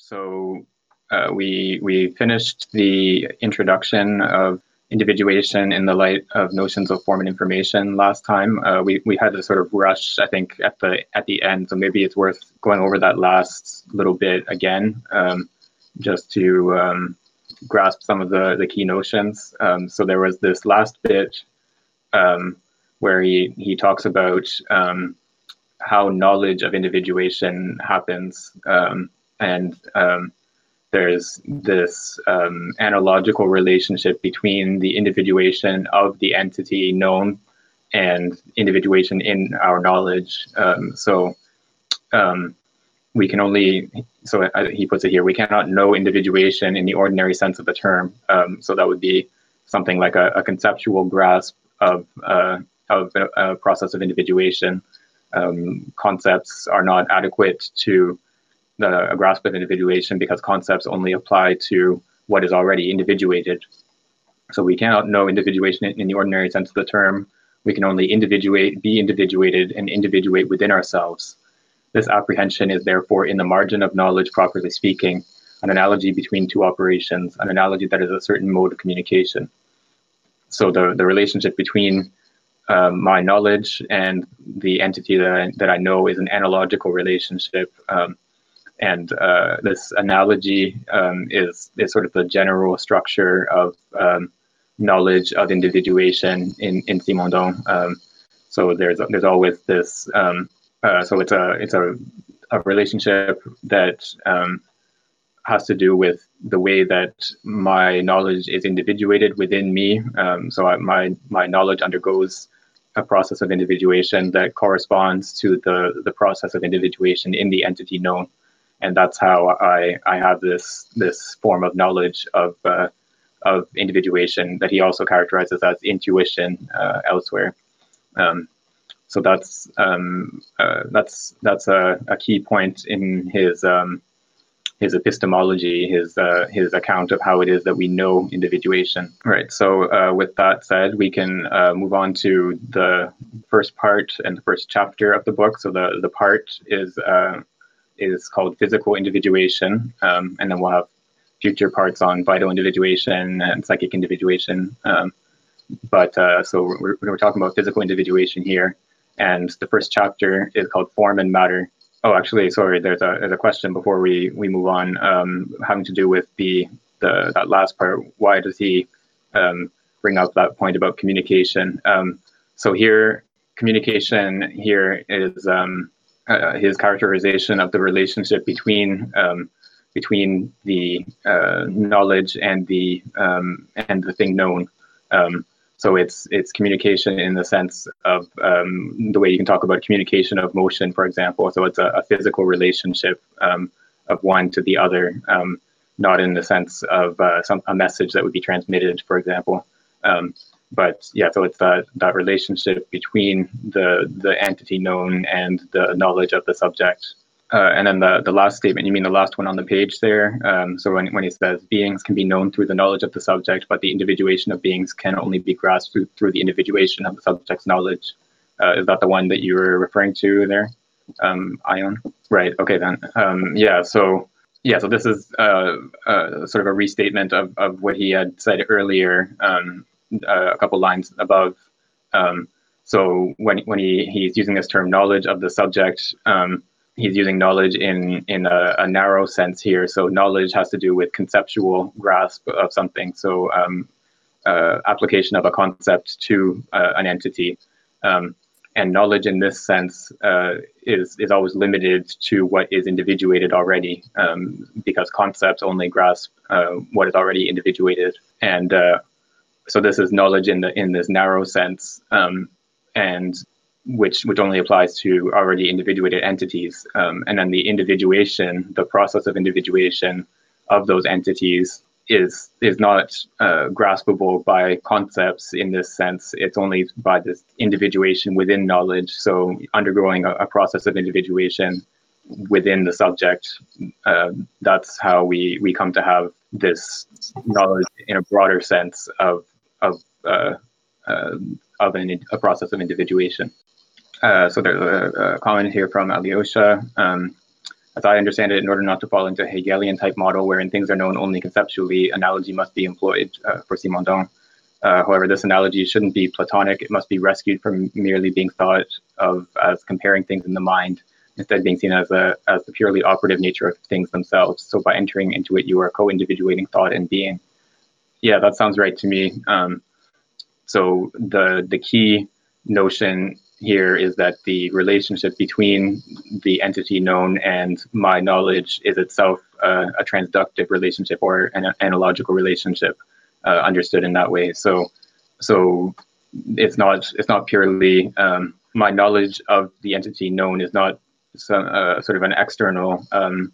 So uh, we we finished the introduction of individuation in the light of notions of form and information last time. Uh, we we had to sort of rush, I think, at the at the end. So maybe it's worth going over that last little bit again, um, just to um, grasp some of the the key notions. Um, so there was this last bit um, where he he talks about um, how knowledge of individuation happens um, and there's this um, analogical relationship between the individuation of the entity known and individuation in our knowledge. Um, so um, we can only, so he puts it here, we cannot know individuation in the ordinary sense of the term. Um, so that would be something like a, a conceptual grasp of, uh, of a, a, process of individuation. Um, concepts are not adequate to the, a grasp of individuation because concepts only apply to what is already individuated. So we cannot know individuation in, the ordinary sense of the term. We can only individuate, be individuated, and individuate within ourselves. This apprehension is therefore in the margin of knowledge, properly speaking, an analogy between two operations, an analogy that is a certain mode of communication. So the, the relationship between um, my knowledge and the entity that I, that I know is an analogical relationship. Um, and uh, this analogy um, is, is sort of the general structure of um, knowledge of individuation in, in Simondon. Um, so there's there's always this um, uh, so it's a it's a, a relationship that um, has to do with the way that my knowledge is individuated within me. Um, so I, my my knowledge undergoes a process of individuation that corresponds to the the process of individuation in the entity known and that's how I I have this this form of knowledge of uh, of individuation that he also characterizes as intuition uh, elsewhere. Um, so that's um, uh, that's that's a, a, key point in his um, his epistemology, his uh, his account of how it is that we know individuation. Right. So uh, with that said, we can uh, move on to the first part and the first chapter of the book. So the the part is is called physical individuation, um, and then we'll have future parts on vital individuation and psychic individuation. Um, but uh, so we're, we're talking about physical individuation here, and the first chapter is called form and matter. Oh, actually, sorry. There's a there's a question before we we move on, um, having to do with the the that last part. Why does he um, bring up that point about communication? Um, so here, communication here is um, uh, his characterization of the relationship between um, between the uh, knowledge and the um, and the thing known. Um, so it's it's communication in the sense of um, the way you can talk about communication of motion, for example. So it's a, a physical relationship um, of one to the other, um, not in the sense of uh, some a message that would be transmitted, for example but yeah, so it's that that relationship between the the entity known and the knowledge of the subject. Uh, and then the, the last statement, you mean the last one on the page there? Um, so when, when he says beings can be known through the knowledge of the subject, but the individuation of beings can only be grasped through, through the individuation of the subject's knowledge. Uh, is that the one that you were referring to there, um, Ion? Right. Okay then. Um, yeah. So yeah. So this is uh, uh, sort of a restatement of, of what he had said earlier um, a couple lines above. Um, so when when he, he's using this term knowledge of the subject, um, he's using knowledge in in a, a, narrow sense here. So knowledge has to do with conceptual grasp of something. So um, uh, application of a concept to uh, an entity. Um, and knowledge in this sense uh, is is always limited to what is individuated already, um, because concepts only grasp uh, what is already individuated, and uh, so this is knowledge in the in this narrow sense, um, and which which only applies to already individuated entities. Um, and then the individuation, the process of individuation of those entities is is not uh, graspable by concepts in this sense. It's only by this individuation within knowledge. So undergoing a, a process of individuation within the subject. Uh, that's how we we come to have this knowledge in a broader sense of of uh, uh, of an, a process of individuation. Uh, so there's a, a, comment here from Alyosha. Um, as I understand it, in order not to fall into a Hegelian type model wherein things are known only conceptually, analogy must be employed uh, for Simondon. Uh, however, this analogy shouldn't be Platonic. It must be rescued from merely being thought of as comparing things in the mind, instead being seen as a as the purely operative nature of things themselves. So by entering into it, you are co-individuating thought and being. Yeah, that sounds right to me. Um, so the the key notion here is that the relationship between the entity known and my knowledge is itself uh, a transductive relationship or an analogical relationship uh, understood in that way. So, so it's not it's not purely um, my knowledge of the entity known is not some uh, sort of an external um,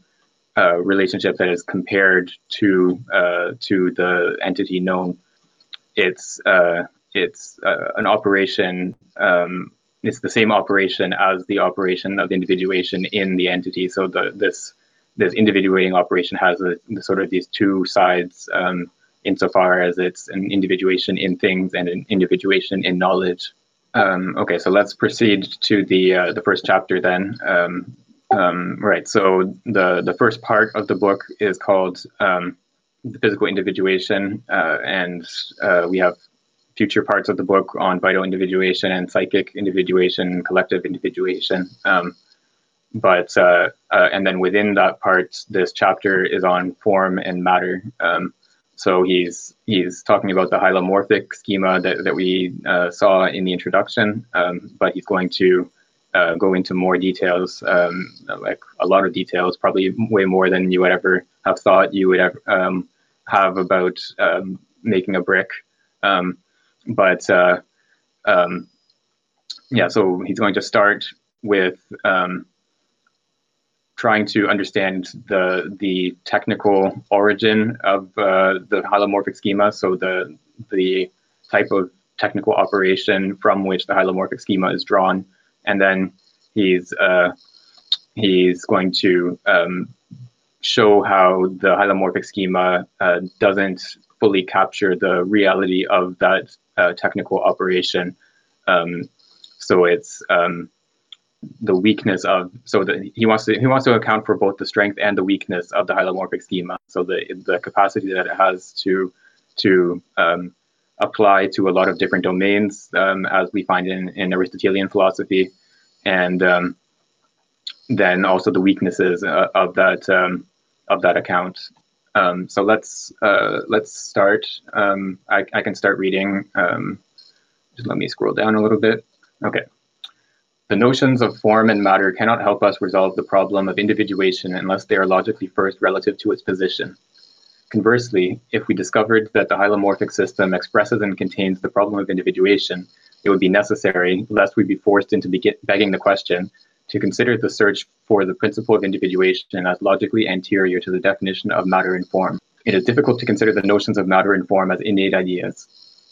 uh, relationship that is compared to uh, to the entity known. It's uh, it's an operation um, it's the same operation as the operation of individuation in the entity. So the, this this individuating operation has a, sort of these two sides um, insofar as it's an individuation in things and an individuation in knowledge. Um, okay, so let's proceed to the uh, the first chapter then. Um, right. So the the first part of the book is called um, the physical individuation, uh, and uh, we have future parts of the book on vital individuation and psychic individuation, collective individuation. Um, but uh, uh, and then within that part, this chapter is on form and matter. Um, so he's he's talking about the hylomorphic schema that, that we uh, saw in the introduction, um, but he's going to uh, go into more details, um, like a lot of details, probably way more than you would ever have thought you would ever um, have about um, making a brick. Um, but uh, um, yeah, so he's going to start with um, trying to understand the the technical origin of uh, the hylomorphic schema. So the the type of technical operation from which the hylomorphic schema is drawn, and then he's uh, he's going to um, show how the hylomorphic schema uh, doesn't fully capture the reality of that uh, technical operation. Um, so it's um, the weakness of so that he wants to he wants to account for both the strength and the weakness of the hylomorphic schema. So the the capacity that it has to to um, apply to a lot of different domains, um, as we find in, in Aristotelian philosophy, and um, then also the weaknesses uh, of that um, of that account. Um, so let's uh, let's start. Um, I, I can start reading. Um, just let me scroll down a little bit. Okay. The notions of form and matter cannot help us resolve the problem of individuation unless they are logically first relative to its position. Conversely, if we discovered that the hylomorphic system expresses and contains the problem of individuation, it would be necessary, lest we be forced into begging the question, to consider the search for the principle of individuation as logically anterior to the definition of matter and form. It is difficult to consider the notions of matter and form as innate ideas.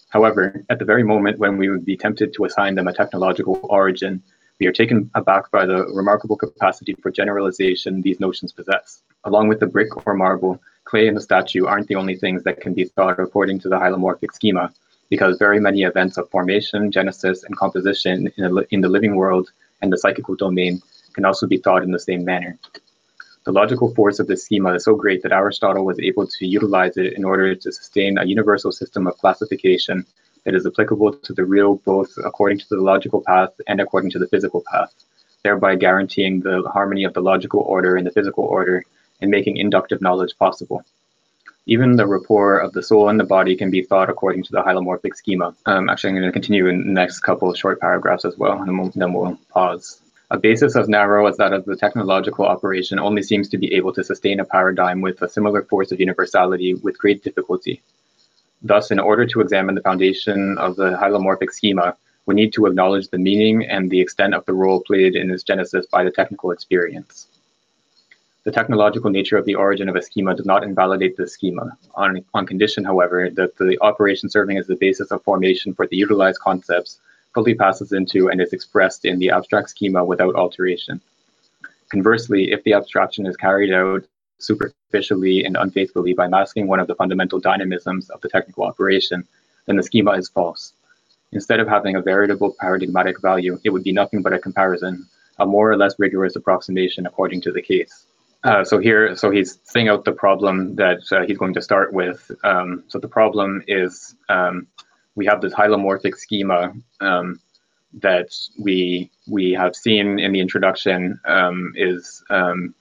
However, at the very moment when we would be tempted to assign them a technological origin, we are taken aback by the remarkable capacity for generalization these notions possess. Along with the brick or marble, clay and the statue aren't the only things that can be thought according to the hylomorphic schema, because very many events of formation, genesis, and composition in, in the living world and the psychical domain can also be thought in the same manner. The logical force of this schema is so great that Aristotle was able to utilize it in order to sustain a universal system of classification that is applicable to the real both according to the logical path and according to the physical path, thereby guaranteeing the harmony of the logical order and the physical order and making inductive knowledge possible. Even the rapport of the soul and the body can be thought according to the hylomorphic schema. Um, actually, I'm going to continue in the next couple of short paragraphs as well, and then we'll, then we'll pause. A basis as narrow as that of the technological operation only seems to be able to sustain a paradigm with a similar force of universality with great difficulty. Thus, in order to examine the foundation of the hylomorphic schema, we need to acknowledge the meaning and the extent of the role played in its genesis by the technical experience. The technological nature of the origin of a schema does not invalidate the schema, on, on condition, however, that the operation serving as the basis of formation for the utilized concepts fully passes into and is expressed in the abstract schema without alteration. Conversely, if the abstraction is carried out superficially and unfaithfully by masking one of the fundamental dynamisms of the technical operation, then the schema is false. Instead of having a veritable paradigmatic value, it would be nothing but a comparison, a more or less rigorous approximation according to the case. Uh, so here, so he's setting out the problem that uh, he's going to start with. Um, so the problem is um, we have this hylomorphic schema um, that we we have seen in the introduction um, is um,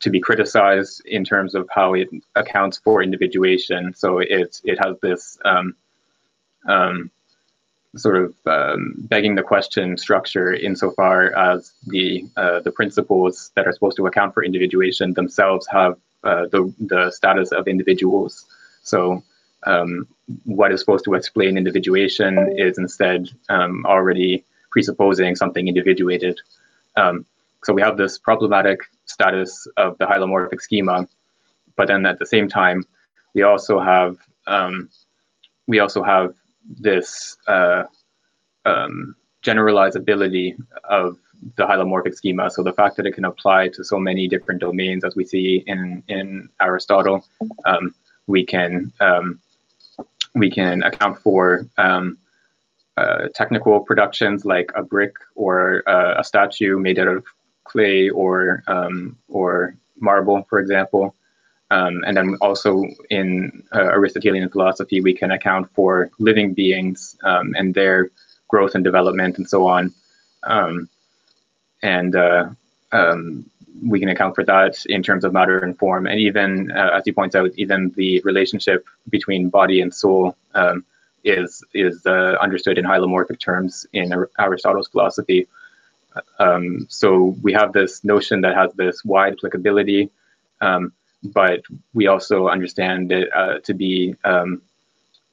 to be criticized in terms of how it accounts for individuation. So it it has this um, sort of um, begging the question structure insofar as the uh, the principles that are supposed to account for individuation themselves have uh, the the status of individuals. So um, what is supposed to explain individuation is instead um, already presupposing something individuated. Um, so we have this problematic status of the hylomorphic schema, but then at the same time, we also have um, we also have this uh, um, generalizability of the hylomorphic schema. So the fact that it can apply to so many different domains, as we see in in Aristotle, um, we can um, we can account for um, uh, technical productions like a brick or uh, a statue made out of clay or um, or marble, for example. Um, and then also in uh, Aristotelian philosophy, we can account for living beings um, and their growth and development and so on. Um, and uh, um, we can account for that in terms of matter and form. And even, uh, as he points out, even the relationship between body and soul um, is is uh, understood in hylomorphic terms in Aristotle's philosophy. Um, so we have this notion that has this wide applicability, um, but we also understand it uh, to be um,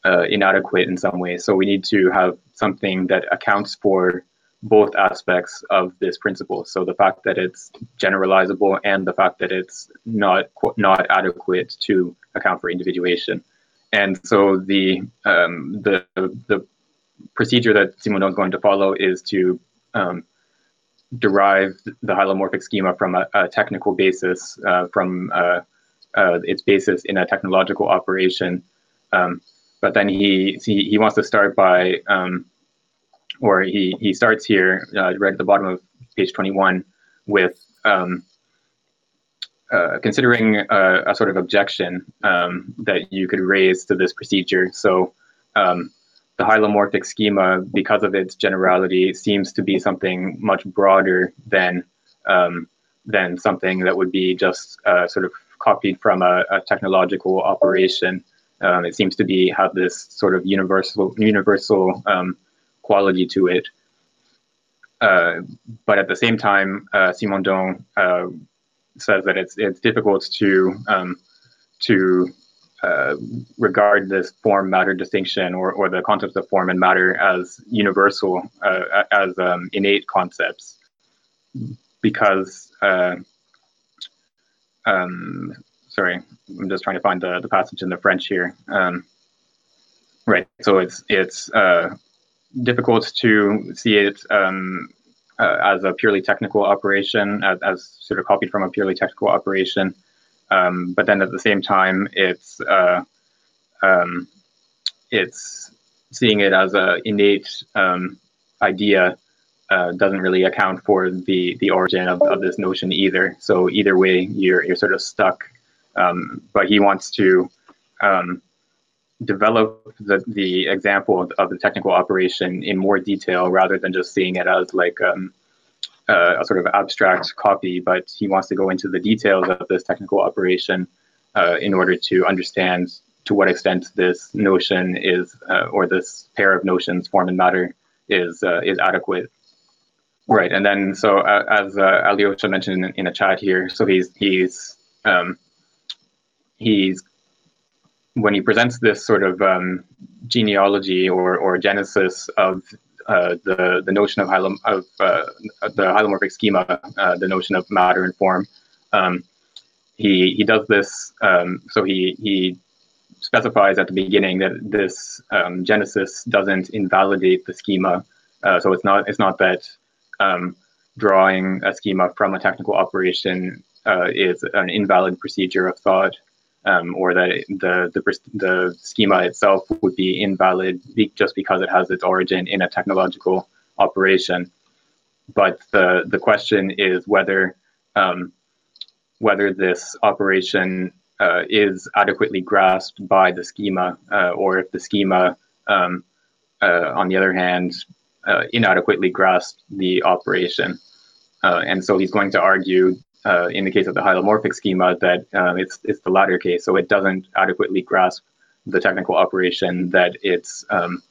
uh, inadequate in some ways. So we need to have something that accounts for both aspects of this principle. So the fact that it's generalizable and the fact that it's not not adequate to account for individuation. And so the um, the the procedure that Simondon is going to follow is to um, derive the hylomorphic schema from a, a technical basis, uh, from uh, uh, its basis in a technological operation. Um, but then he, he, he wants to start by um, or he, he starts here uh, right at the bottom of page 21 with um, uh, considering a, a, sort of objection um, that you could raise to this procedure. So um, the hylomorphic schema, because of its generality, seems to be something much broader than um, than something that would be just uh, sort of copied from a, a technological operation. Um, it seems to be have this sort of universal universal um, quality to it. Uh, but at the same time, uh, Simondon uh, says that it's it's difficult to um, to uh, regard this form matter distinction or, or the concepts of form and matter as universal uh, as um, innate concepts because uh, um, sorry I'm just trying to find the, the passage in the French here um, right so it's it's uh, difficult to see it um, uh, as a purely technical operation, as, as, sort of copied from a purely technical operation. Um, but then at the same time, it's uh, um, it's seeing it as a innate um, idea uh, doesn't really account for the the origin of, of this notion either. So either way, you're you're sort of stuck. Um, but he wants to um, develop the, the example of, of, the technical operation in more detail rather than just seeing it as like um, uh, a sort of abstract copy, but he wants to go into the details of this technical operation uh, in order to understand to what extent this notion is, uh, or this pair of notions, form and matter, is uh, is adequate. Right, and then so uh, as uh, Alyosha mentioned in, in, a chat here, so he's he's um, he's when he presents this sort of um, genealogy or, or genesis of uh, the the notion of, hylom- of uh, the hylomorphic schema, uh, the notion of matter and form, um, he he does this. Um, so he he specifies at the beginning that this um, genesis doesn't invalidate the schema. Uh, so it's not it's not that um, drawing a schema from a technical operation uh, is an invalid procedure of thought um, or that the, the the schema itself would be invalid just because it has its origin in a technological operation. But the the question is whether um, whether this operation uh, is adequately grasped by the schema, uh, or if the schema, um, uh, on the other hand, uh, inadequately grasps the operation. Uh, and so he's going to argue, in the case of the hylomorphic schema, that it's it's the latter case. So it doesn't adequately grasp the technical operation that it's um,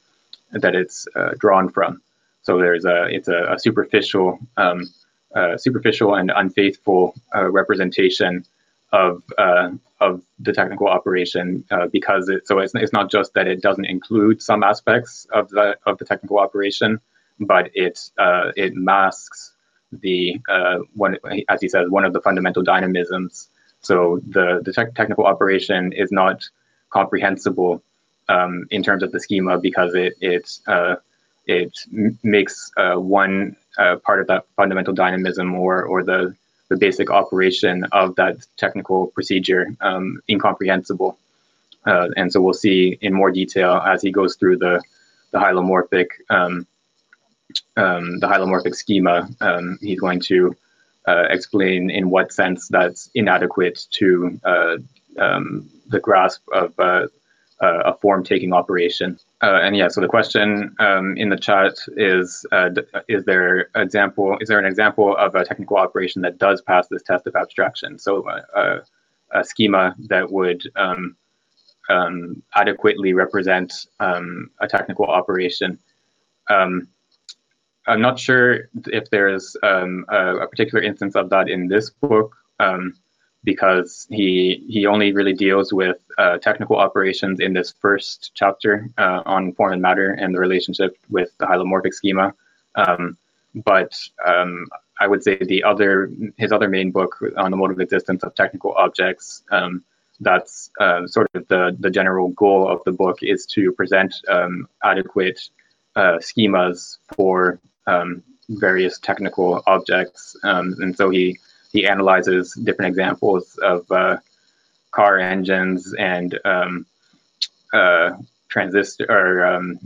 that it's drawn from. So there's a it's a, a superficial um, uh, superficial and unfaithful uh, representation of uh, of the technical operation uh, because it so it's, it's not just that it doesn't include some aspects of the of the technical operation, but it uh, it masks the uh, one as he says one of the fundamental dynamisms. So the the te- technical operation is not comprehensible um, in terms of the schema because it it it m- makes one uh, part of that fundamental dynamism or or the the basic operation of that technical procedure um, incomprehensible. Uh, and so we'll see in more detail as he goes through the the hylomorphic um, um, the hylomorphic schema. Um, he's going to uh, explain in what sense that's inadequate to uh, um, the grasp of uh, a form taking operation. Uh, and yeah, so the question um, in the chat is: uh, Is there example? Is there an example of a technical operation that does pass this test of abstraction? So uh, a schema that would um, um, adequately represent um, a technical operation. Um, I'm not sure if there's um, a, a, particular instance of that in this book because he he only really deals with uh, technical operations in this first chapter uh, on form and matter and the relationship with the hylomorphic schema. Um, but um, I would say the other his other main book on the mode of existence of technical objects. Um, that's uh, sort of the the general goal of the book is to present um, adequate uh, schemas for um, various technical objects, um, and so he he analyzes different examples of uh, car engines and um, uh, transistor or um,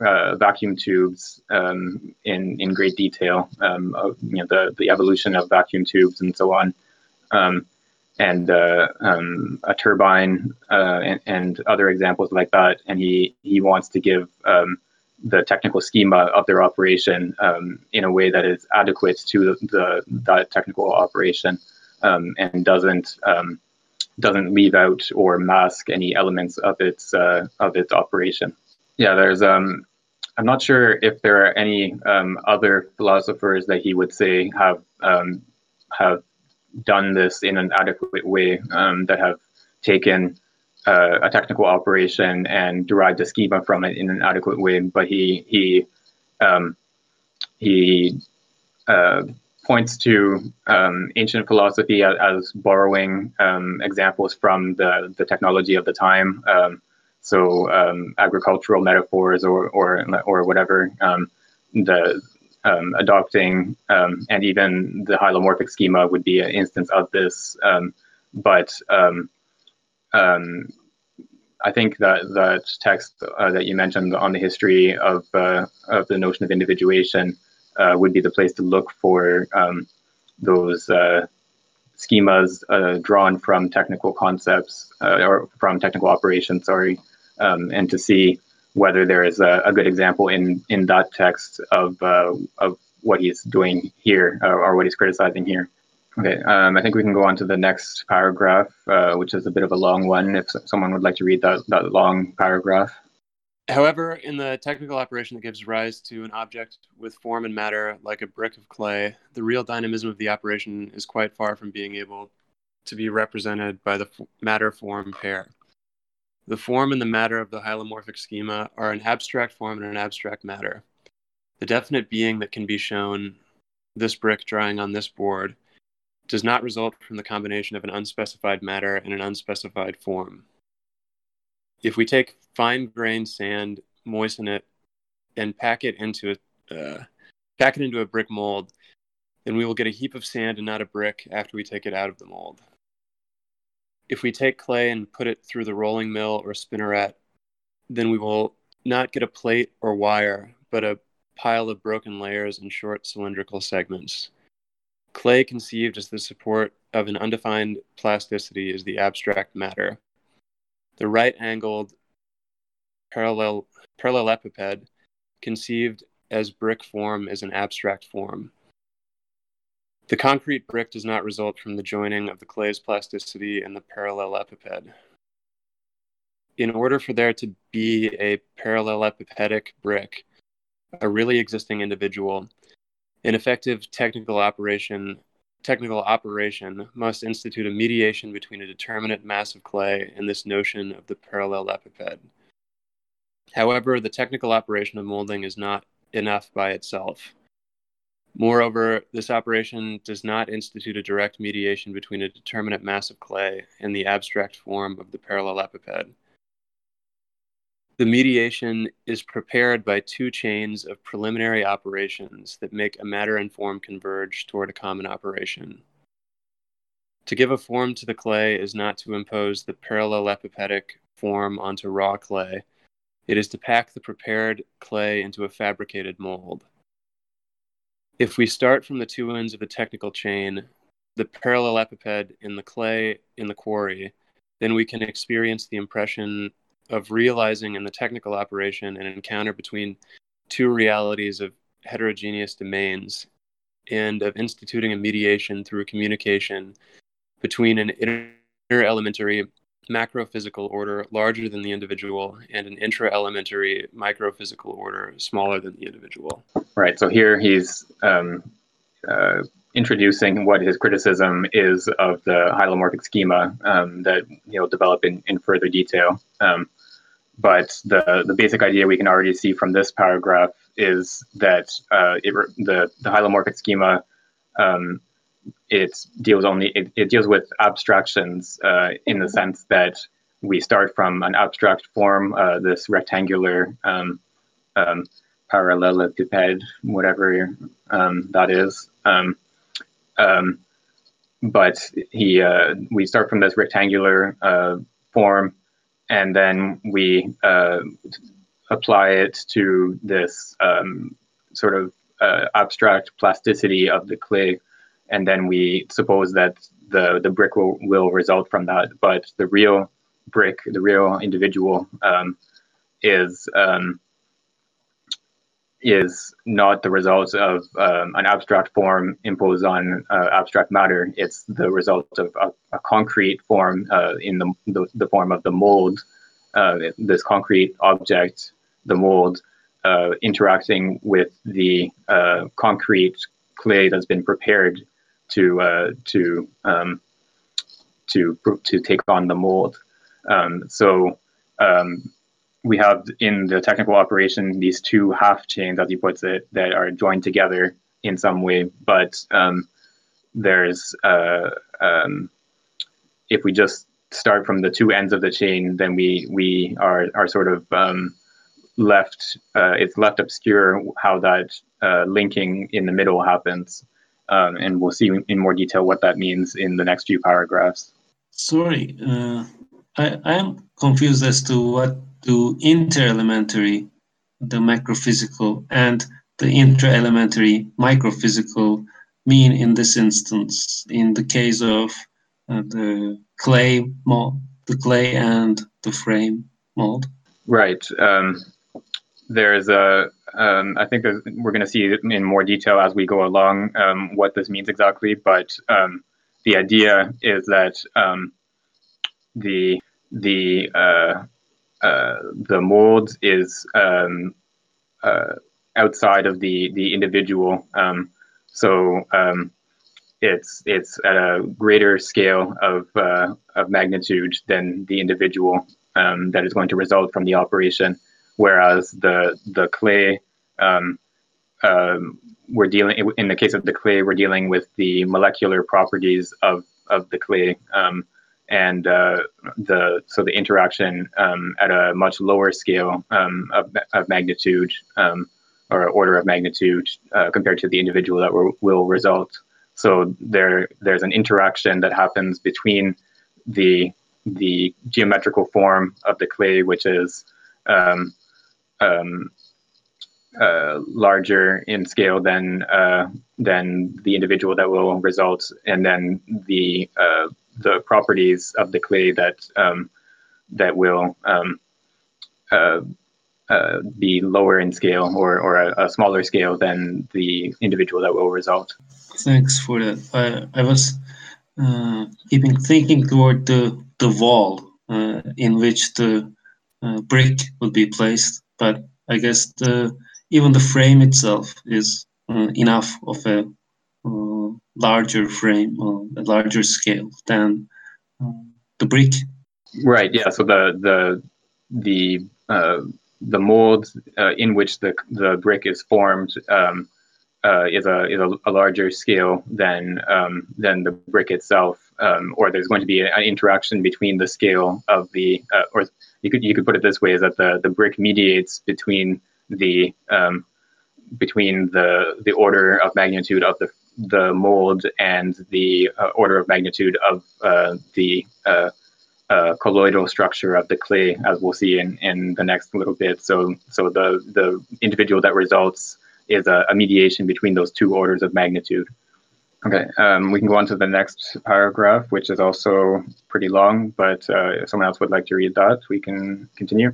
uh, vacuum tubes um, in in great detail. Um, of, you know the the evolution of vacuum tubes and so on, um, and uh, um, a turbine uh, and, and, other examples like that. And he he wants to give the technical schema of their operation um, in a way that is adequate to the, the technical operation um, and doesn't um, doesn't leave out or mask any elements of its uh, of its operation. Yeah, there's um, I'm not sure if there are any um, other philosophers that he would say have um, have done this in an adequate way um, that have taken uh, a technical operation and derived a schema from it in an adequate way. But he he um, he uh, points to um, ancient philosophy as, as borrowing um, examples from the the technology of the time. Um, so um, agricultural metaphors or or or whatever um, the adopting and even the hylomorphic schema would be an instance of this. but um, I think that that text uh, that you mentioned on the history of uh, of the notion of individuation uh, would be the place to look for um, those uh, schemas uh, drawn from technical concepts uh, or from technical operations. Sorry, um, and to see whether there is a, a, good example in in that text of of what he's doing here or what he's criticizing here. Okay, um, I think we can go on to the next paragraph, uh, which is a bit of a long one. If someone would like to read that, that long paragraph. However, in the technical operation that gives rise to an object with form and matter like a brick of clay, the real dynamism of the operation is quite far from being able to be represented by the matter form pair. The form and the matter of the hylomorphic schema are an abstract form and an abstract matter. The definite being that can be shown, this brick drying on this board, does not result from the combination of an unspecified matter and an unspecified form. If we take fine grained sand, moisten it, and pack it into a uh, pack it into a brick mold, then we will get a heap of sand and not a brick after we take it out of the mold. If we take clay and put it through the rolling mill or spinneret, then we will not get a plate or wire, but a pile of broken layers and short cylindrical segments. Clay conceived as the support of an undefined plasticity is the abstract matter. The right angled parallel, parallelepiped conceived as brick form is an abstract form. The concrete brick does not result from the joining of the clay's plasticity and the parallelepiped. In order for there to be a parallelepipedic brick, a really existing individual, an effective technical operation technical operation must institute a mediation between a determinate mass of clay and this notion of the parallelepiped. However, the technical operation of molding is not enough by itself. Moreover, this operation does not institute a direct mediation between a determinate mass of clay and the abstract form of the parallelepiped. The mediation is prepared by two chains of preliminary operations that make a matter and form converge toward a common operation. To give a form to the clay is not to impose the parallelepipedic form onto raw clay, it is to pack the prepared clay into a fabricated mold. If we start from the two ends of the technical chain, the parallelepiped in the clay in the quarry, then we can experience the impression of realizing in the technical operation an encounter between two realities of heterogeneous domains and of instituting a mediation through communication between an inter-elementary macrophysical order larger than the individual and an intra-elementary microphysical order smaller than the individual. Right. So here he's um, uh, introducing what his criticism is of the hylomorphic schema um, that he'll develop in, in further detail. Um, but the the basic idea we can already see from this paragraph is that uh, it, the the hylomorphic schema um, it deals only it, it deals with abstractions uh, in the sense that we start from an abstract form, uh, this rectangular um, um, parallelepiped, whatever um, that is. Um, um, but he uh, we start from this rectangular uh, form and then we uh, apply it to this um, sort of uh, abstract plasticity of the clay, and then we suppose that the the brick will, will result from that. But the real brick, the real individual, um, is um, is not the result of um, an abstract form imposed on uh, abstract matter. It's the result of a, a concrete form uh, in the, the, the, form of the mold, uh, this concrete object, the mold, uh, interacting with the uh, concrete clay that's been prepared to uh, to um, to to take on the mold. Um, so um, we have in the technical operation these two half chains, as he puts it, that are joined together in some way. But um, there's uh, um, if we just start from the two ends of the chain, then we we are are sort of um, left. Uh, it's left obscure how that uh, linking in the middle happens, um, and we'll see in more detail what that means in the next few paragraphs. Sorry, uh, I I am confused as to what to inter-elementary, the macrophysical, and the intra-elementary microphysical mean in this instance, in the case of uh, the clay mold, the clay and the frame mold? Right. Um, there's a, um, I think we're going to see in more detail as we go along um, what this means exactly, but um, the idea is that um, the the uh, uh, the mold is um, uh, outside of the the individual. Um, so um, it's it's at a greater scale of uh, of magnitude than the individual um, that is going to result from the operation. Whereas the the clay, um, um, we're dealing in the case of the clay, we're dealing with the molecular properties of of the clay. Um, and uh, the so the interaction um, at a much lower scale um, of, of magnitude um, or order of magnitude uh, compared to the individual that will, will result. So there there's an interaction that happens between the the geometrical form of the clay, which is um, um, uh, larger in scale than uh, than the individual that will result, and then the uh, the properties of the clay that um, that will um, uh, uh, be lower in scale or, or a, a, smaller scale than the individual that will result. Thanks for that. I, I was uh, keeping thinking toward the the wall uh, in which the uh, brick would be placed, but I guess the even the frame itself is uh, enough of a larger frame, a larger scale than the brick. Right. Yeah. So the the the the mold in which the the brick is formed um, uh, is a is a, a, larger scale than um, than the brick itself, um, or there's going to be an interaction between the scale of the, uh, or you could you could put it this way: is that the the brick mediates between the um, between the the order of magnitude of the the mold and the uh, order of magnitude of uh, the uh, uh, colloidal structure of the clay, as we'll see in, in the next little bit. So so the the individual that results is a, a mediation between those two orders of magnitude. Okay, um, we can go on to the next paragraph, which is also pretty long, but uh, if someone else would like to read that, we can continue.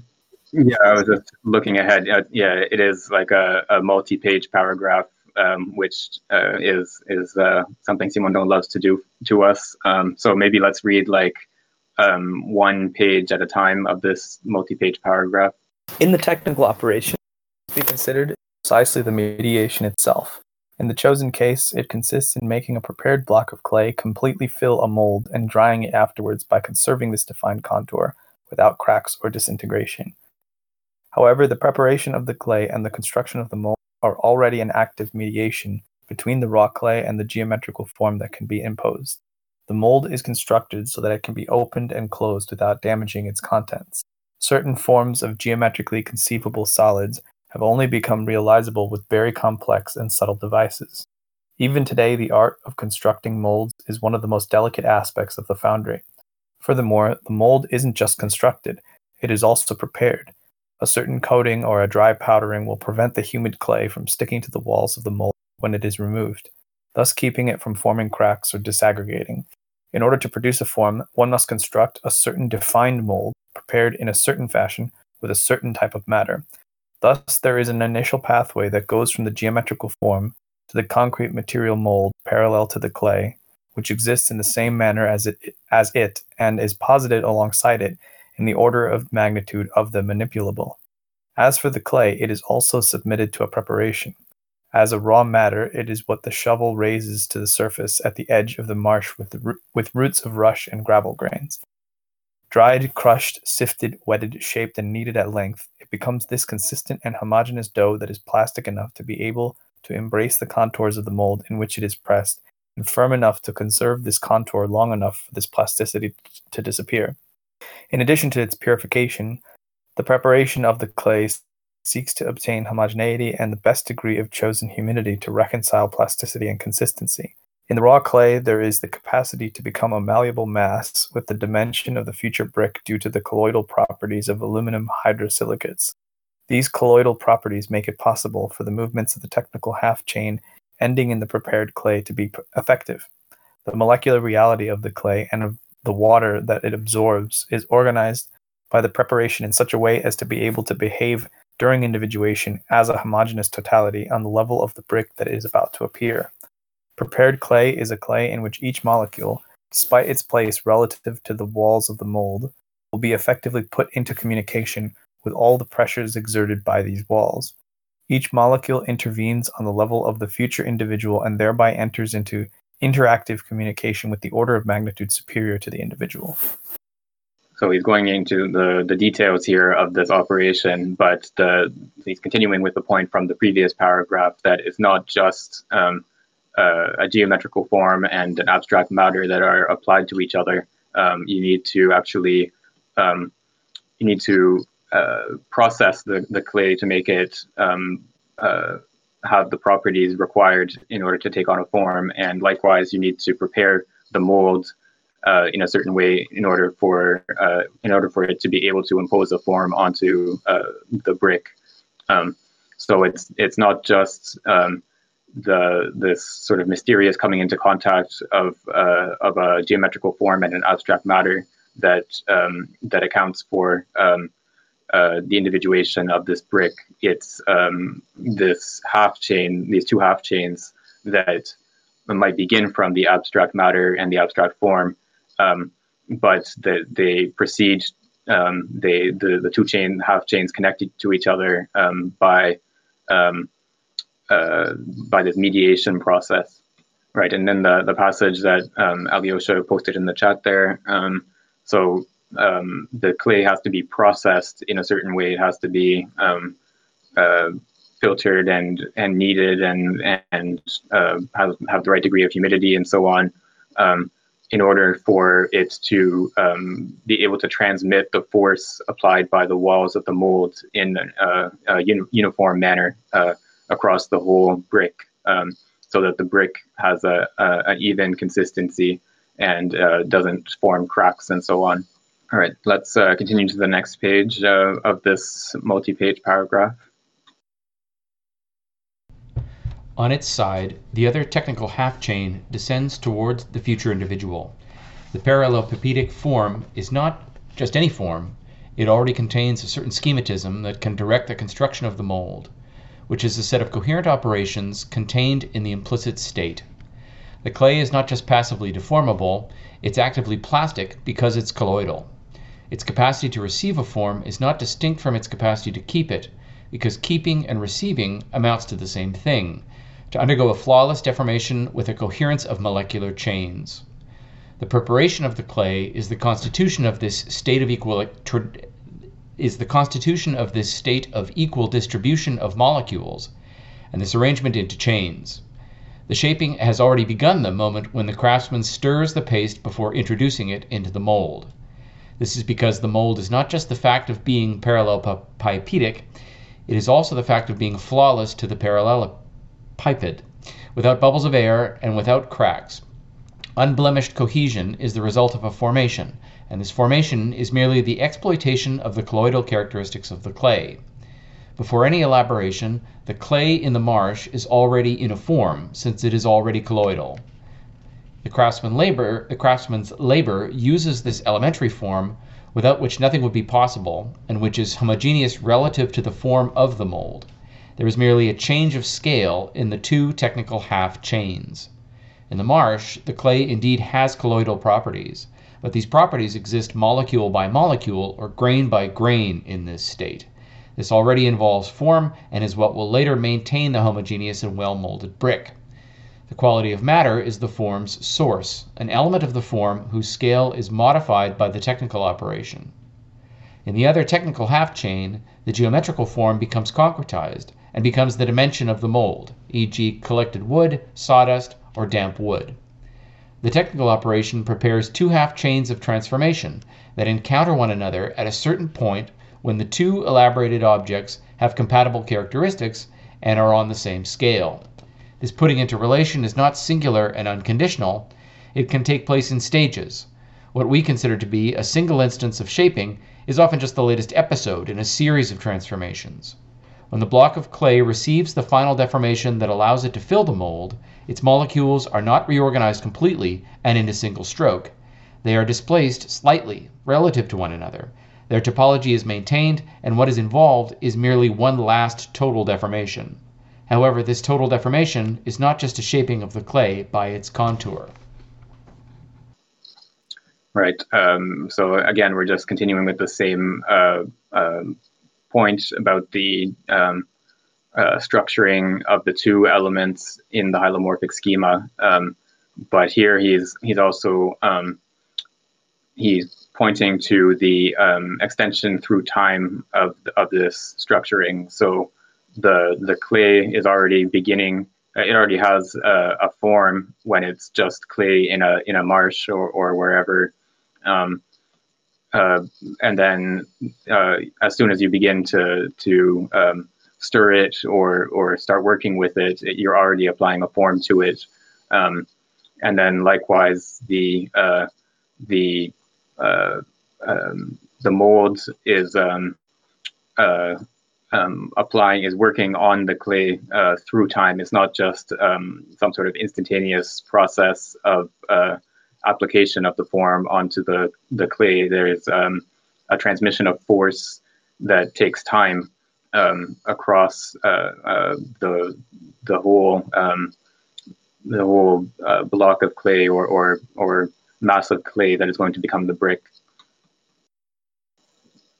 Yeah, I was just looking ahead. Uh, yeah, it is like a, a multi-page paragraph, um, which uh, is is uh, something Simondon loves to do to us. Um, so maybe let's read like um, one page at a time of this multi-page paragraph. In the technical operation, be considered precisely the mediation itself. In the chosen case, it consists in making a prepared block of clay completely fill a mold and drying it afterwards by conserving this defined contour without cracks or disintegration. However, the preparation of the clay and the construction of the mold are already an active mediation between the raw clay and the geometrical form that can be imposed. The mold is constructed so that it can be opened and closed without damaging its contents. Certain forms of geometrically conceivable solids have only become realizable with very complex and subtle devices. Even today, the art of constructing molds is one of the most delicate aspects of the foundry. Furthermore, the mold isn't just constructed, it is also prepared. A certain coating or a dry powdering will prevent the humid clay from sticking to the walls of the mold when it is removed, thus keeping it from forming cracks or disaggregating. In order to produce a form, one must construct a certain defined mold prepared in a certain fashion with a certain type of matter, Thus, there is an initial pathway that goes from the geometrical form to the concrete material mold parallel to the clay, which exists in the same manner as it, as it and is posited alongside it in the order of magnitude of the manipulable. As for the clay, it is also submitted to a preparation. As a raw matter, it is what the shovel raises to the surface at the edge of the marsh with, the, with roots of rush and gravel grains. Dried, crushed, sifted, wetted, shaped, and kneaded at length, it becomes this consistent and homogeneous dough that is plastic enough to be able to embrace the contours of the mold in which it is pressed, and firm enough to conserve this contour long enough for this plasticity to disappear. In addition to its purification, the preparation of the clay seeks to obtain homogeneity and the best degree of chosen humidity to reconcile plasticity and consistency. In the raw clay, there is the capacity to become a malleable mass with the dimension of the future brick due to the colloidal properties of aluminum hydrosilicates. These colloidal properties make it possible for the movements of the technical half chain ending in the prepared clay to be effective. The molecular reality of the clay and of the water that it absorbs is organized by the preparation in such a way as to be able to behave during individuation as a homogeneous totality on the level of the brick that is about to appear. Prepared clay is a clay in which each molecule, despite its place relative to the walls of the mold, will be effectively put into communication with all the pressures exerted by these walls. Each molecule intervenes on the level of the future individual and thereby enters into interactive communication with the order of magnitude superior to the individual. So he's going into the, the details here of this operation, but the, he's continuing with the point from the previous paragraph that it's not just um, uh, a geometrical form and an abstract matter that are applied to each other. Um, you need to actually um, you need to uh, process the, the clay to make it um, uh, have the properties required in order to take on a form. And likewise, you need to prepare the mold uh, in a certain way in order for uh, in order for it to be able to impose a form onto uh, the brick. Um, so it's it's not just um, the this sort of mysterious coming into contact of uh, of a geometrical form and an abstract matter that um, that accounts for um, uh, the individuation of this brick. It's um, this half chain, these two half chains that might begin from the abstract matter and the abstract form, um, but that they proceed. Um, they the the two chain half chains connected to each other um, by uh, by this mediation process, right? And then the the passage that um, Alyosha posted in the chat there. Um, so um, the clay has to be processed in a certain way. It has to be um, uh, filtered and and kneaded and and uh, have have the right degree of humidity and so on. Um, in order for it to um, be able to transmit the force applied by the walls of the mold in a, a uni- uniform manner uh, across the whole brick um, so that the brick has a, a an even consistency and uh, doesn't form cracks and so on. All right, let's uh, continue to the next page uh, of this multi-page paragraph. On its side, the other technical half chain descends towards the future individual. The parallelepipedic form is not just any form, it already contains a certain schematism that can direct the construction of the mold which is a set of coherent operations contained in the implicit state. The clay is not just passively deformable, it's actively plastic because it's colloidal. Its capacity to receive a form is not distinct from its capacity to keep it, because keeping and receiving amounts to the same thing to undergo a flawless deformation with a coherence of molecular chains. The preparation of the clay is the constitution of this state of equal, is the constitution of this state of equal distribution of molecules and this arrangement into chains. The shaping has already begun the moment when the craftsman stirs the paste before introducing it into the mold. This is because the mold is not just the fact of being parallelepipedic, it is also the fact of being flawless to the parallelepiped, without bubbles of air and without cracks. Unblemished cohesion is the result of a formation, and this formation is merely the exploitation of the colloidal characteristics of the clay. Before any elaboration, the clay in the marsh is already in a form, since it is already colloidal. The, craftsman labor, the craftsman's labor uses this elementary form without which nothing would be possible, and which is homogeneous relative to the form of the mold. There is merely a change of scale in the two technical half chains. In the marsh, the clay indeed has colloidal properties, but these properties exist molecule by molecule or grain by grain in this state. This already involves form and is what will later maintain the homogeneous and well molded brick. The quality of matter is the form's source, an element of the form whose scale is modified by the technical operation. In the other technical half chain, the geometrical form becomes concretized and becomes the dimension of the mold, e.g., collected wood, sawdust, or damp wood. The technical operation prepares two half chains of transformation that encounter one another at a certain point when the two elaborated objects have compatible characteristics and are on the same scale. This putting into relation is not singular and unconditional, it can take place in stages. What we consider to be a single instance of shaping is often just the latest episode in a series of transformations. When the block of clay receives the final deformation that allows it to fill the mold, its molecules are not reorganized completely and in a single stroke. They are displaced slightly relative to one another. Their topology is maintained, and what is involved is merely one last total deformation. However, this total deformation is not just a shaping of the clay by its contour. Right. Um, so again, we're just continuing with the same uh, uh, point about the um, uh, structuring of the two elements in the hylomorphic schema. Um, but here he's he's also um, he's pointing to the um, extension through time of of this structuring. So the the clay is already beginning. Uh, it already has a, a, form when it's just clay in a in a marsh or or wherever. Um, uh, and then uh, as soon as you begin to to um, stir it or or start working with it, it you're already applying a form to it. Um, and then likewise, the uh, the uh, um, the mold is um, applying is working on the clay uh, through time. It's not just um, some sort of instantaneous process of uh, application of the form onto the, the clay. There is um, a transmission of force that takes time um, across uh, uh, the the whole um, the whole uh, block of clay or, or or mass of clay that is going to become the brick.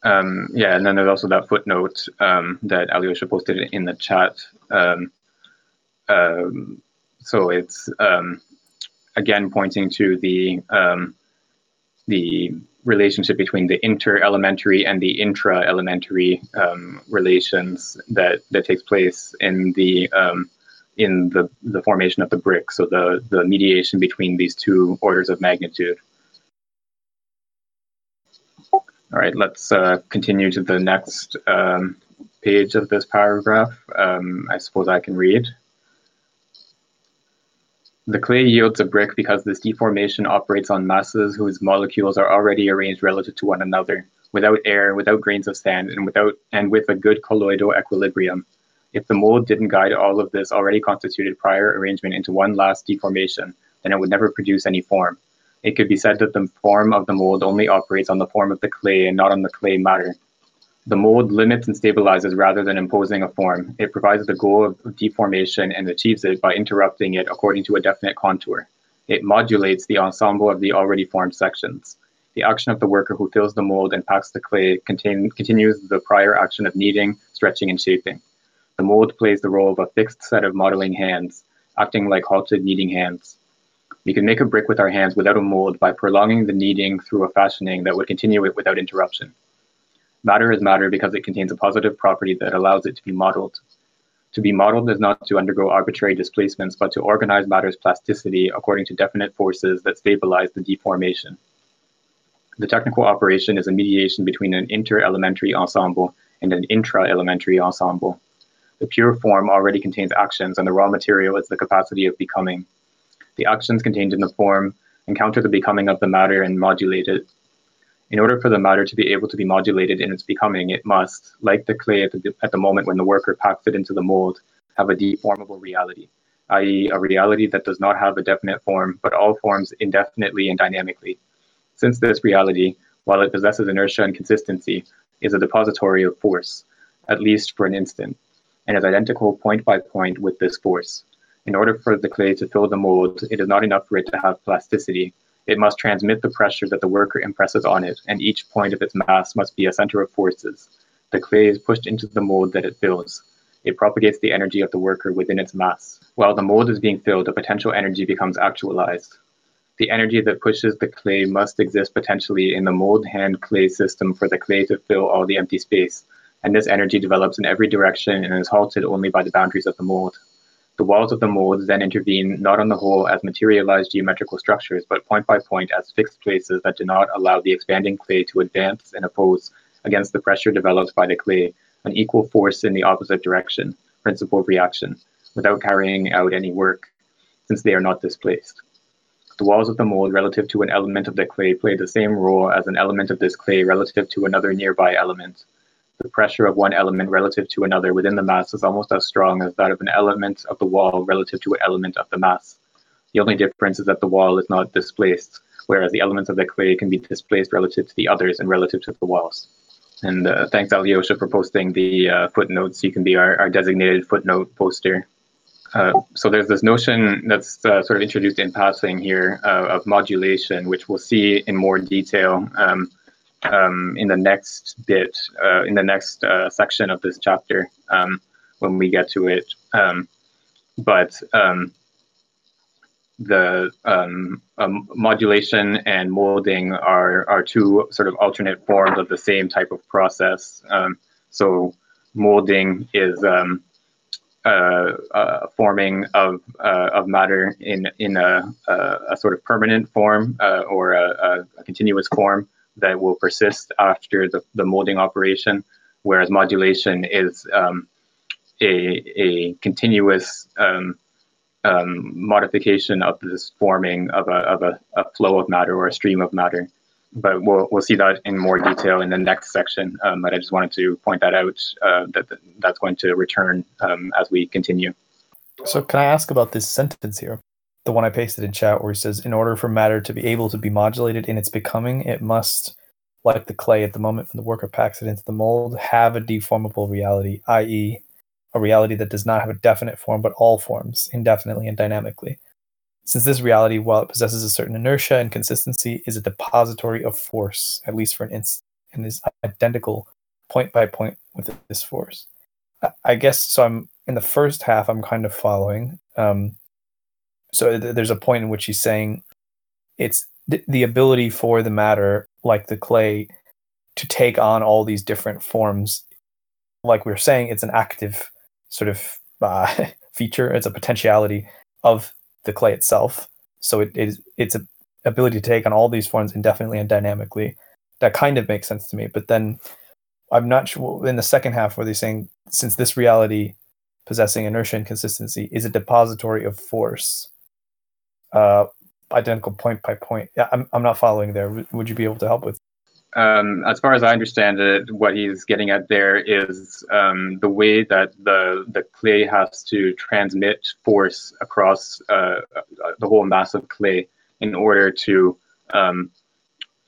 Um, yeah, and then there's also that footnote um, that Alyosha posted in the chat. Um, um so it's um, again pointing to the um, the relationship between the inter-elementary and the intra-elementary relations that that takes place in the in the, the formation of the brick. So the the mediation between these two orders of magnitude. All right, let's uh, continue to the next um, page of this paragraph. Um, I suppose I can read. The clay yields a brick because this deformation operates on masses whose molecules are already arranged relative to one another, without air, without grains of sand, and without and with a good colloidal equilibrium. If the mold didn't guide all of this already constituted prior arrangement into one last deformation, then it would never produce any form. It could be said that the form of the mold only operates on the form of the clay and not on the clay matter. The mold limits and stabilizes rather than imposing a form. It provides the goal of deformation and achieves it by interrupting it according to a definite contour. It modulates the ensemble of the already formed sections. The action of the worker who fills the mold and packs the clay contain, continues the prior action of kneading, stretching, and shaping. The mold plays the role of a fixed set of modeling hands, acting like halted kneading hands. We can make a brick with our hands without a mold by prolonging the kneading through a fashioning that would continue it without interruption. Matter is matter because it contains a positive property that allows it to be modeled. To be modeled is not to undergo arbitrary displacements, but to organize matter's plasticity according to definite forces that stabilize the deformation. The technical operation is a mediation between an inter-elementary ensemble and an intra-elementary ensemble. The pure form already contains actions, and the raw material is the capacity of becoming. The actions contained in the form encounter the becoming of the matter and modulate it. In order for the matter to be able to be modulated in its becoming, it must, like the clay at the, at the moment when the worker packs it into the mold, have a deformable reality, i.e., a reality that does not have a definite form, but all forms indefinitely and dynamically. Since this reality, while it possesses inertia and consistency, is a depository of force, at least for an instant, and is identical point by point with this force. In order for the clay to fill the mold, it is not enough for it to have plasticity. It must transmit the pressure that the worker impresses on it, and each point of its mass must be a center of forces. The clay is pushed into the mold that it fills. It propagates the energy of the worker within its mass. While the mold is being filled, the potential energy becomes actualized. The energy that pushes the clay must exist potentially in the mold hand clay system for the clay to fill all the empty space, and this energy develops in every direction and is halted only by the boundaries of the mold. The walls of the molds then intervene not on the whole as materialized geometrical structures, but point by point as fixed places that do not allow the expanding clay to advance and oppose against the pressure developed by the clay, an equal force in the opposite direction, principle of reaction, without carrying out any work, since they are not displaced. The walls of the mold relative to an element of the clay play the same role as an element of this clay relative to another nearby element, the pressure of one element relative to another within the mass is almost as strong as that of an element of the wall relative to an element of the mass. The only difference is that the wall is not displaced, whereas the elements of the clay can be displaced relative to the others and relative to the walls. And uh, thanks, Alyosha, for posting the uh, footnotes. You can be our, our designated footnote poster. Uh, so there's this notion that's uh, sort of introduced in passing here uh, of modulation, which we'll see in more detail um, um, in the next bit, uh, in the next uh, section of this chapter um, when we get to it. Um, but um, the um, um, modulation and molding are, are two sort of alternate forms of the same type of process. so molding is uh, uh, forming of uh, of matter in in a, a, a sort of permanent form uh, or a, a, continuous form, that will persist after the, the molding operation, whereas modulation is um, a, a continuous um, um, modification of this forming of, a, of a, a, flow of matter or a stream of matter. but we'll we'll see that in more detail in the next section. Um, but I just wanted to point that out uh, that that's going to return um, as we continue. So can I ask about this sentence here? The one I pasted in chat where he says, in order for matter to be able to be modulated in its becoming, it must, like the clay at the moment when the worker packs it into the mold, have a deformable reality, i.e., a reality that does not have a definite form but all forms, indefinitely and dynamically. Since this reality, while it possesses a certain inertia and consistency, is a depository of force, at least for an instant, and is identical point by point with this force. I guess so. I'm in the first half. I'm kind of following. Um, so th- there's a point in which he's saying it's th- the ability for the matter, like the clay, to take on all these different forms. Like we are saying, it's an active sort of uh, feature. It's a potentiality of the clay itself. So it is its ability to take on all these forms indefinitely and dynamically. That kind of makes sense to me. But then I'm not sure in the second half where they're saying since this reality possessing inertia and consistency is a depository of force, uh, identical point by point. Yeah, I'm I'm not following there. Would you be able to help with? Um, as far as I understand it, what he's getting at there is um, the way that the the clay has to transmit force across uh, the whole mass of clay in order to um,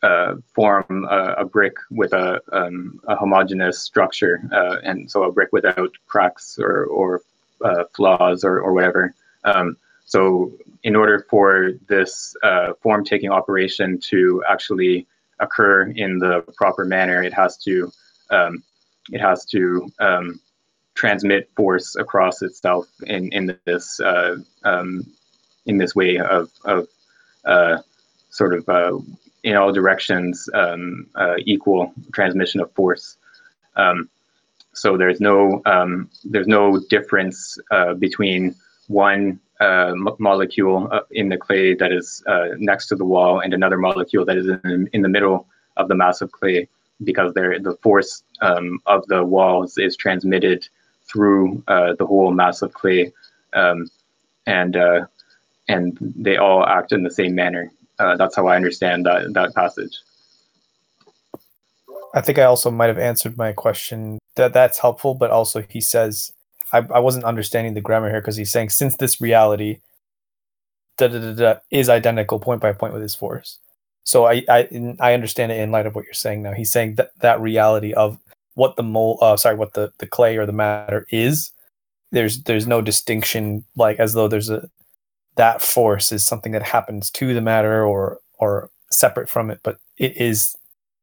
uh, form a, a, brick with a, um, a homogeneous structure, uh, and so a brick without cracks or, or uh, flaws or, or whatever. So, in order for this uh, form taking operation to actually occur in the proper manner, it has to um, it has to um, transmit force across itself in in this uh, um, in this way of of uh, sort of uh, in all directions um, uh, equal transmission of force. Um, so there's no um, there's no difference uh, between one uh, molecule in the clay that is uh, next to the wall and another molecule that is in, in the middle of the mass of clay because the force um, of the walls is transmitted through uh, the whole mass of clay um, and uh, and they all act in the same manner. That's how I understand that, that passage. I think I also might have answered my question. That that's helpful, but also he says I, I wasn't understanding the grammar here because he's saying since this reality da, da, da, da, is identical point by point with his force. So I, I I understand it in light of what you're saying now. He's saying that that reality of what the mole uh, sorry what the, the clay or the matter is there's there's no distinction like as though there's a that force is something that happens to the matter or or separate from it but it is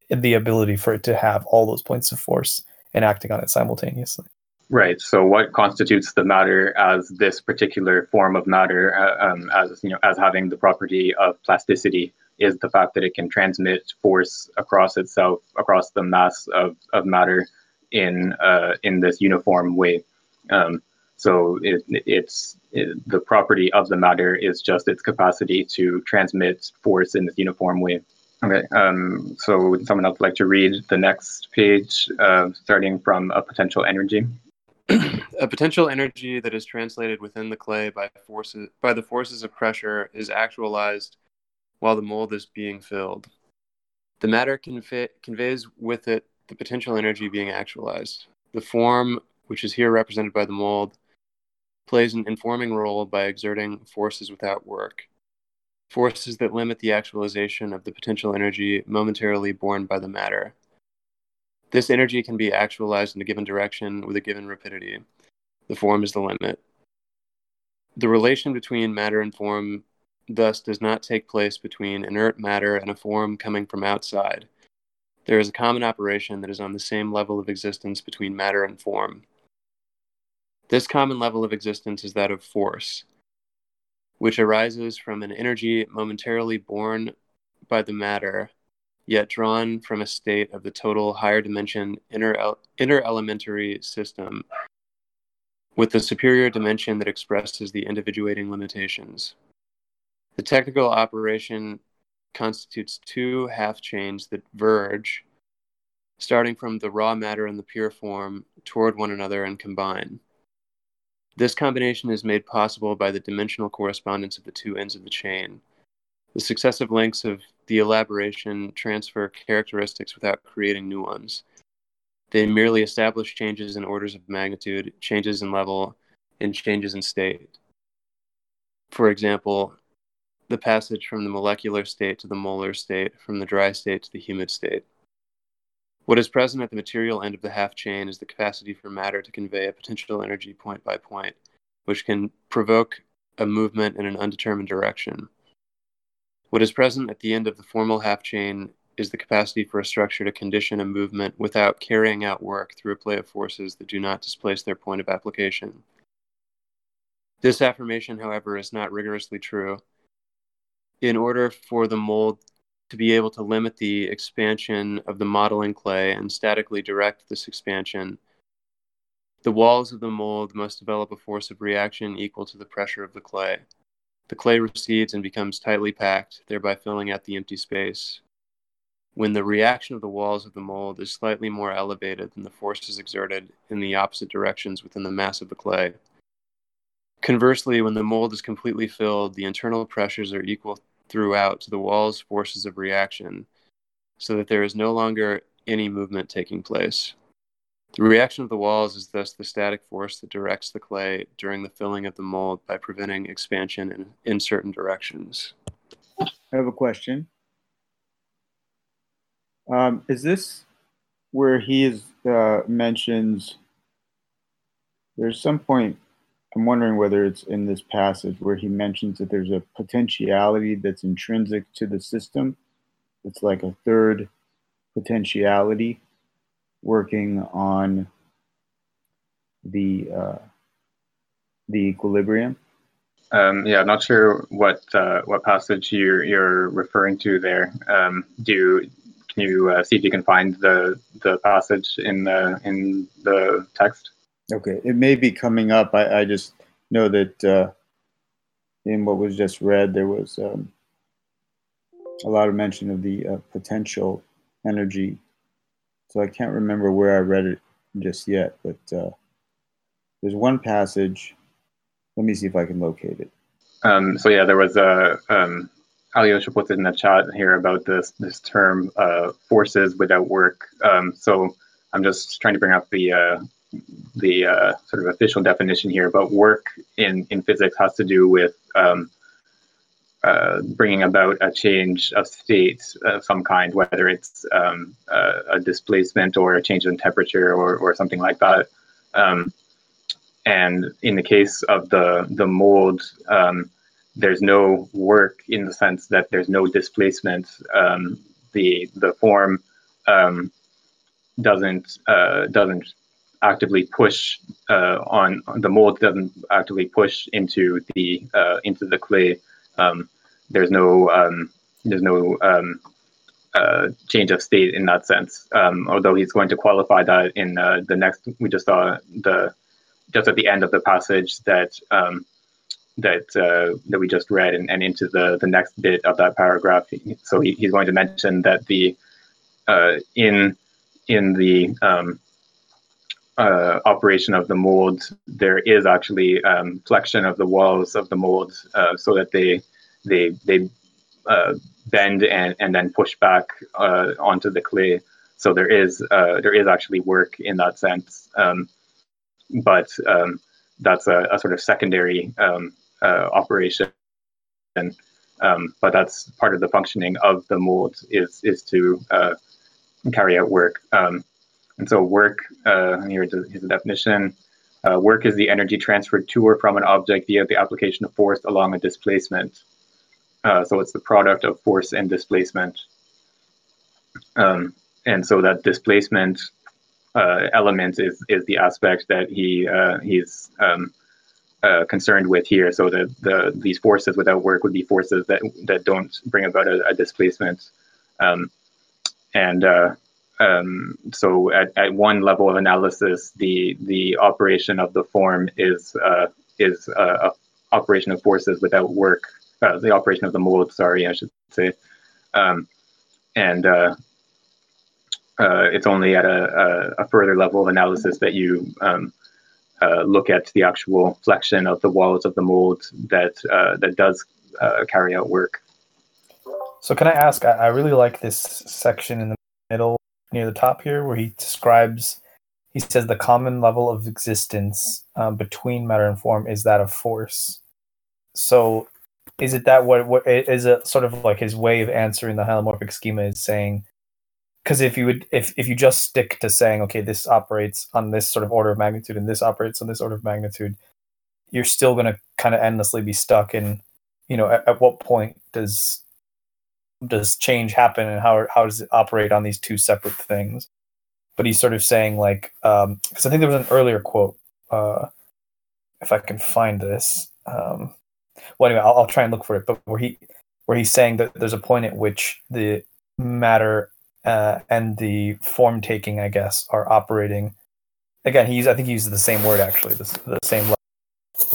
the ability for it to have all those points of force and acting on it simultaneously Right. So, what constitutes the matter as this particular form of matter, uh, um, as you know, as having the property of plasticity, is the fact that it can transmit force across itself, across the mass of, of matter, in uh, in this uniform way. Um, so, it, it's it, the property of the matter is just its capacity to transmit force in this uniform way. Okay, um, so would someone else like to read the next page, uh, starting from a potential energy? A potential energy that is translated within the clay by forces by the forces of pressure is actualized while the mold is being filled. The matter convey, conveys with it the potential energy being actualized. The form, which is here represented by the mold, plays an informing role by exerting forces without work, forces that limit the actualization of the potential energy momentarily borne by the matter. This energy can be actualized in a given direction with a given rapidity. The form is the limit. The relation between matter and form thus does not take place between inert matter and a form coming from outside. There is a common operation that is on the same level of existence between matter and form. This common level of existence is that of force, which arises from an energy momentarily borne by the matter yet drawn from a state of the total higher dimension inner, inner elementary system with the superior dimension that expresses the individuating limitations. The technical operation constitutes two half chains that verge, starting from the raw matter and the pure form toward one another and combine. This combination is made possible by the dimensional correspondence of the two ends of the chain, The successive lengths of the elaboration transfer characteristics without creating new ones. They merely establish changes in orders of magnitude, changes in level, and changes in state. For example, the passage from the molecular state to the molar state, from the dry state to the humid state. What is present at the material end of the half chain is the capacity for matter to convey a potential energy point by point, which can provoke a movement in an undetermined direction. What is present at the end of the formal half chain is the capacity for a structure to condition a movement without carrying out work through a play of forces that do not displace their point of application. This affirmation, however, is not rigorously true. In order for the mold to be able to limit the expansion of the modeling clay and statically direct this expansion, the walls of the mold must develop a force of reaction equal to the pressure of the clay. The clay recedes and becomes tightly packed, thereby filling out the empty space. When the reaction of the walls of the mold is slightly more elevated than the forces exerted in the opposite directions within the mass of the clay. Conversely, when the mold is completely filled, the internal pressures are equal throughout to the wall's forces of reaction, so that there is no longer any movement taking place. The reaction of the walls is thus the static force that directs the clay during the filling of the mold by preventing expansion in, in certain directions. I have a question. Um, is this where he is uh, mentions? There's some point. I'm wondering whether it's in this passage where he mentions that there's a potentiality that's intrinsic to the system. It's like a third potentiality working on the uh, the equilibrium. Um, yeah, I'm not sure what uh, what passage you're you're referring to there. Um, do you, can you uh, see if you can find the the passage in the in the text? Okay, it may be coming up. I, I just know that uh, in what was just read, there was um, a lot of mention of the uh, potential energy so I can't remember where I read it just yet, but uh, there's one passage. Let me see if I can locate it. Um, so yeah, there was a um, Alyosha puts it in the chat here about this this term uh, forces without work. Um, so I'm just trying to bring up the uh, the uh, sort of official definition here. But work in in physics has to do with um, uh, bringing about a change of state of some kind, whether it's um, a, a, displacement or a change in temperature or, or something like that. Um, and in the case of the the mold, um, there's no work in the sense that there's no displacement. Um, the the form um, doesn't uh, doesn't actively push uh, on the mold doesn't actively push into the uh, into the clay um, there's no um, there's no um, uh, change of state in that sense. Um, although he's going to qualify that in uh, the next, we just saw the just at the end of the passage that um, that uh, that we just read, and, and into the the next bit of that paragraph. So he, he's going to mention that the uh, in in the um, uh, operation of the mold, there is actually um, flexion of the walls of the mold uh, so that they they they uh, bend and, and then push back uh, onto the clay. So there is uh, there is actually work in that sense, um, but um, that's a, a, sort of secondary um, uh, operation. Um, but that's part of the functioning of the mold is is to carry out work. Um, and so work uh, here's, a, here's a definition. work is the energy transferred to or from an object via the application of force along a displacement. Uh, so it's the product of force and displacement. Um, and so that displacement uh, element is is the aspect that he uh, he's um, uh, concerned with here. So that the these forces without work would be forces that that don't bring about a, a displacement. Um, and uh, um, so at, at one level of analysis, the the operation of the form is uh, is a, a operation of forces without work uh, the operation of the mold. Sorry, I should say, um, and uh, uh, it's only at a, a, a, further level of analysis that you um, uh, look at the actual flexion of the walls of the mold that uh, that does uh, carry out work. So can I ask? I really like this section in the middle near the top here, where he describes. He says the common level of existence um, between matter and form is that of force. So, is it that what? What is it? Sort of like his way of answering the hylomorphic schema is saying because if you would if if you just stick to saying okay this operates on this sort of order of magnitude and this operates on this order of magnitude you're still going to kind of endlessly be stuck in you know at, at, what point does does change happen and how how does it operate on these two separate things but he's sort of saying like um because i think there was an earlier quote uh if i can find this um well anyway I'll, I'll try and look for it but where he where he's saying that there's a point at which the matter uh, and the form taking, I guess, are operating. Again, he used, I think he uses the same word actually, the, the same.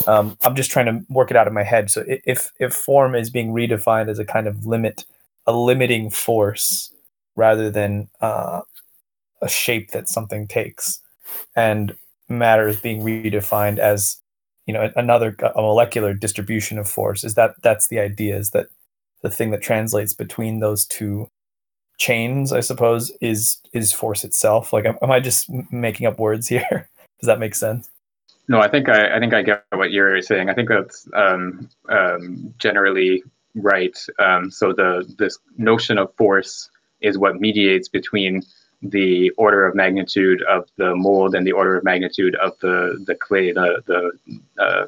Um, I'm just trying to work it out in my head. So if if form is being redefined as a kind of limit, a limiting force, rather than uh, a shape that something takes, and matter is being redefined as you know another a molecular distribution of force, is that that's the idea? Is that the thing that translates between those two chains, I suppose, is is force itself. Like, am, am I just making up words here? Does that make sense? No, I think I, I think I get what you're saying. I think that's um, um, generally right. Um, so the this notion of force is what mediates between the order of magnitude of the mold and the order of magnitude of the the clay, the the uh,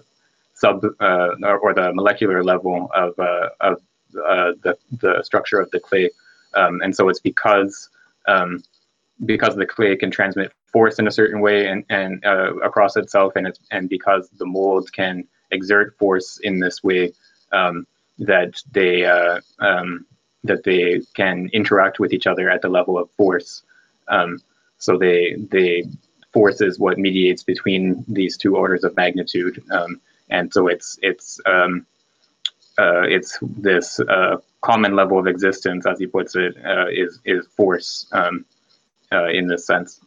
sub uh, or the molecular level of uh, of uh, the the structure of the clay. Um, and so it's because um, because the clay can transmit force in a certain way and, and uh, across itself, and it's, and because the mold can exert force in this way, um, that they uh, um, that they can interact with each other at the level of force. Um, so they they force is what mediates between these two orders of magnitude, um, and so it's it's um, uh, it's this uh, common level of existence, as he puts it, uh, is is force um, uh, in this sense.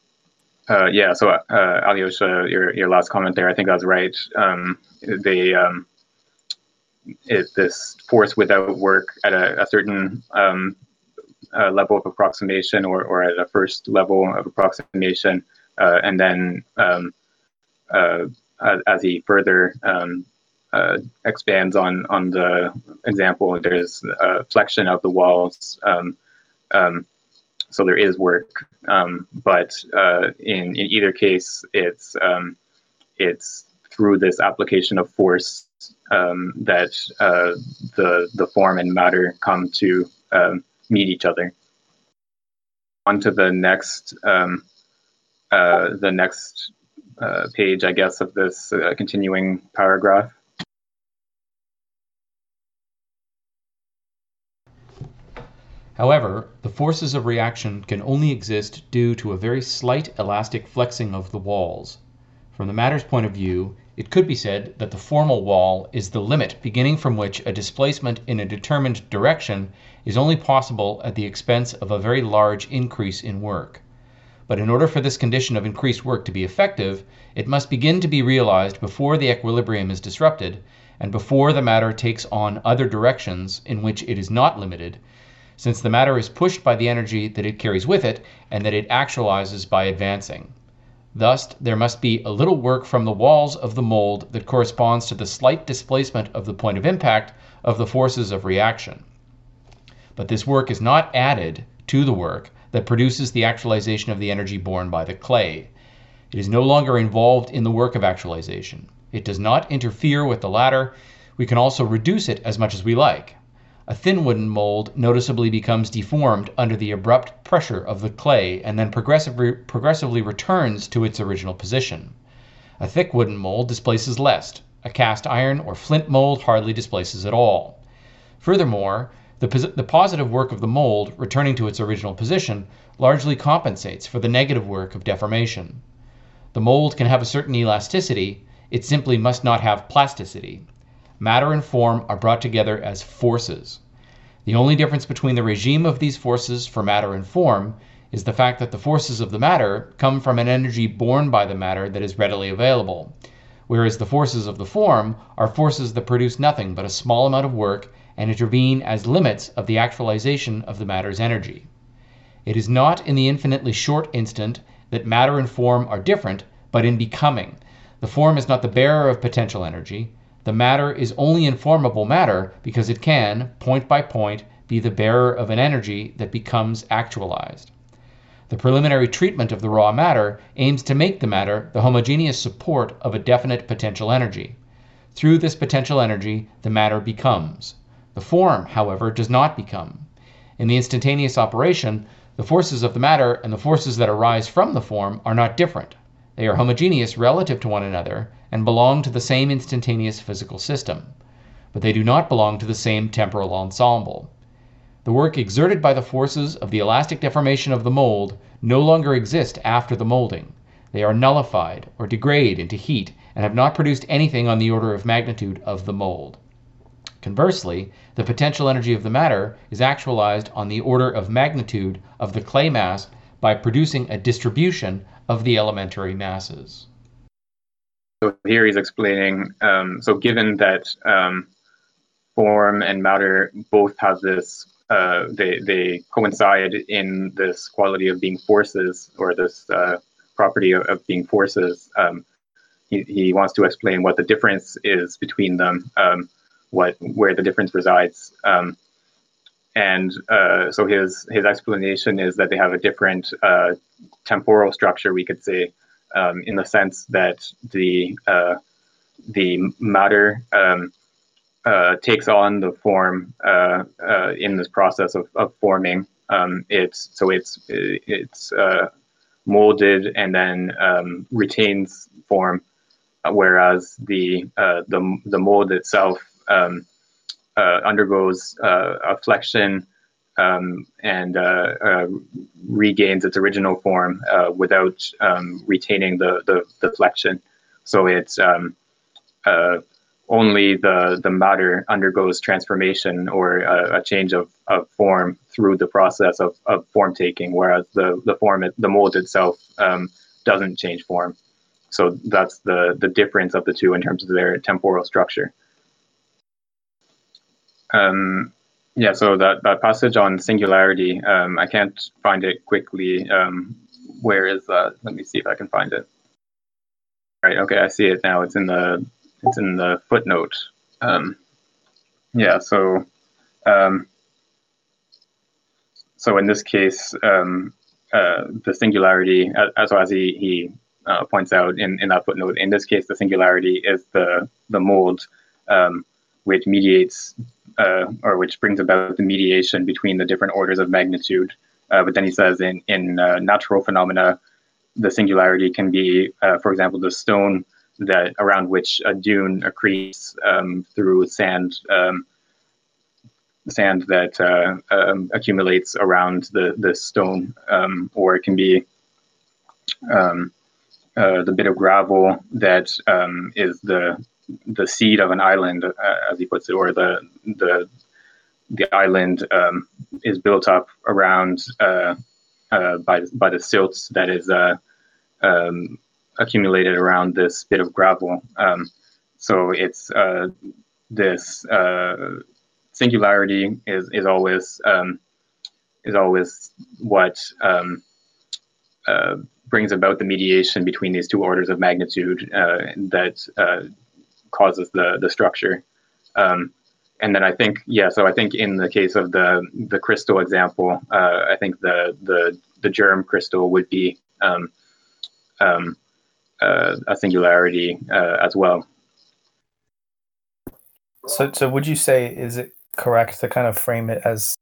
Uh, yeah. So, Alyosha, your your last comment there, I think I was right. Um, they it, this force without work at a, a certain um, level of approximation, or or at a first level of approximation, uh, and then um, uh, as, as he further um, uh, expands on on the example. There's a flexion of the walls, um, um, so there is work, um, but uh, in in either case, it's it's through this application of force um, that uh, the the form and matter come to um, meet each other. On to the next uh, the next uh, page, I guess, of this uh, continuing paragraph. However, the forces of reaction can only exist due to a very slight elastic flexing of the walls. From the matter's point of view, it could be said that the formal wall is the limit beginning from which a displacement in a determined direction is only possible at the expense of a very large increase in work. But in order for this condition of increased work to be effective, it must begin to be realized before the equilibrium is disrupted, and before the matter takes on other directions in which it is not limited, since the matter is pushed by the energy that it carries with it and that it actualizes by advancing. Thus, there must be a little work from the walls of the mold that corresponds to the slight displacement of the point of impact of the forces of reaction. But this work is not added to the work that produces the actualization of the energy borne by the clay. It is no longer involved in the work of actualization. It does not interfere with the latter. We can also reduce it as much as we like a thin wooden mold noticeably becomes deformed under the abrupt pressure of the clay and then progressively, progressively returns to its original position. A thick wooden mold displaces less. A cast iron or flint mold hardly displaces at all. Furthermore, the, the positive work of the mold, returning to its original position, largely compensates for the negative work of deformation. The mold can have a certain elasticity, it simply must not have plasticity matter and form are brought together as forces. The only difference between the regime of these forces for matter and form is the fact that the forces of the matter come from an energy borne by the matter that is readily available, whereas the forces of the form are forces that produce nothing but a small amount of work and intervene as limits of the actualization of the matter's energy. It is not in the infinitely short instant that matter and form are different, but in becoming. The form is not the bearer of potential energy. The matter is only informable matter because it can, point by point, be the bearer of an energy that becomes actualized. The preliminary treatment of the raw matter aims to make the matter the homogeneous support of a definite potential energy. Through this potential energy, the matter becomes. The form, however, does not become. In the instantaneous operation, the forces of the matter and the forces that arise from the form are not different. They are homogeneous relative to one another and belong to the same instantaneous physical system. But they do not belong to the same temporal ensemble. The work exerted by the forces of the elastic deformation of the mold no longer exist after the molding. They are nullified or degrade into heat and have not produced anything on the order of magnitude of the mold. Conversely, the potential energy of the matter is actualized on the order of magnitude of the clay mass by producing a distribution of the elementary masses. So here he's explaining, um, so given that um, form and matter both have this, uh, they, they coincide in this quality of being forces or this uh, property of, of, being forces, um, he, he wants to explain what the difference is between them um, what where the difference resides. Um, and uh, so his his explanation is that they have a different uh, temporal structure, we could say, um, in the sense that the uh, the matter um, uh, takes on the form uh, uh, in this process of, of forming. Um, it's so it's it's molded and then um, retains form, whereas the the the mold itself um, uh, undergoes uh, a flexion um, and uh, uh regains its original form uh, without um, retaining the, the, the, flexion. So it's um, uh, only the, the matter undergoes transformation or a, change of, of form through the process of, of form taking, whereas the, the form, the mold itself um, doesn't change form. So that's the, the difference of the two in terms of their temporal structure. Um, yeah, so that, that passage on singularity, um, I can't find it quickly. Um, where is that? Let me see if I can find it. Right. Okay, I see it now. It's in the it's in the footnote. Um, yeah. So um, so in this case, um, uh, the singularity, as, as he, he uh, points out in, in that footnote, in this case, the singularity is the the mold um, which mediates uh, or which brings about the mediation between the different orders of magnitude. Uh, but then he says in, in uh, natural phenomena, the singularity can be, uh, for example, the stone that around which a dune accretes um, through sand, um, sand that uh, um, accumulates around the, the stone, um, or it can be um, uh, the bit of gravel that um, is the the seed of an island, uh, as he puts it, or the the the island um, is built up around uh, uh, by by the silts that is uh, um, accumulated around this bit of gravel. Um, so it's uh, this uh, singularity is is always um, is always what um, brings about the mediation between these two orders of magnitude that causes the the structure. Um, and then I think yeah, so I think in the case of the the crystal example, uh, I think the the the germ crystal would be um, um, uh, a singularity uh, as well. So, so would you say is it correct to kind of frame it as,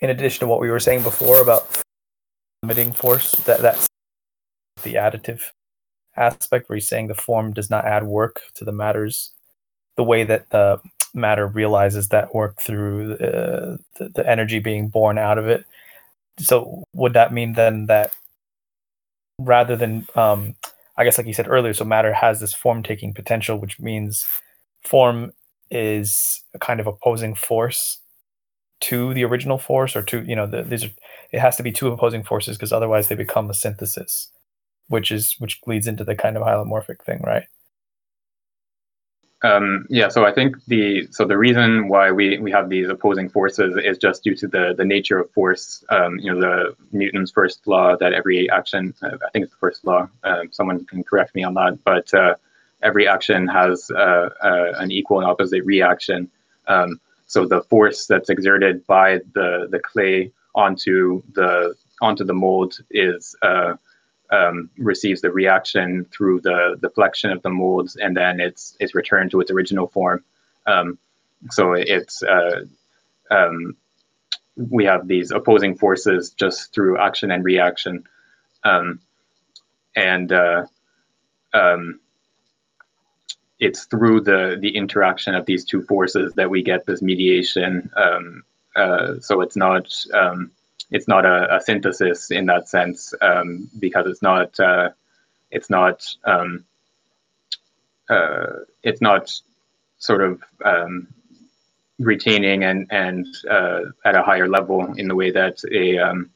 in addition to what we were saying before about limiting force, that that's the additive aspect where he's saying the form does not add work to the matters the way that the matter realizes that work through uh, the, the energy being born out of it. So would that mean then that rather than um, i guess like you said earlier so matter has this form taking potential which means form is a kind of opposing force to the original force or to you know the, these are it has to be two opposing forces because otherwise they become a synthesis which is which leads into the kind of hylomorphic thing, right? Um, yeah, so I think the so the reason why we, we have these opposing forces is just due to the the nature of force. Um, you know, the Newton's first law that every action, uh, I think it's the first law. Uh, someone can correct me on that, but uh, every action has uh, uh, an equal and opposite reaction. Um, so the force that's exerted by the the clay onto the onto the mold is uh, um, receives the reaction through the deflection of the molds, and then it's it's returned to its original form. Um, so it's uh, um, we have these opposing forces just through action and reaction, um, and uh, um, it's through the the interaction of these two forces that we get this mediation. Um, uh, so it's not it's not a, a, synthesis in that sense um, because it's not uh, it's not um, uh, it's not sort of um, retaining and and uh, at a higher level in the way that a, um,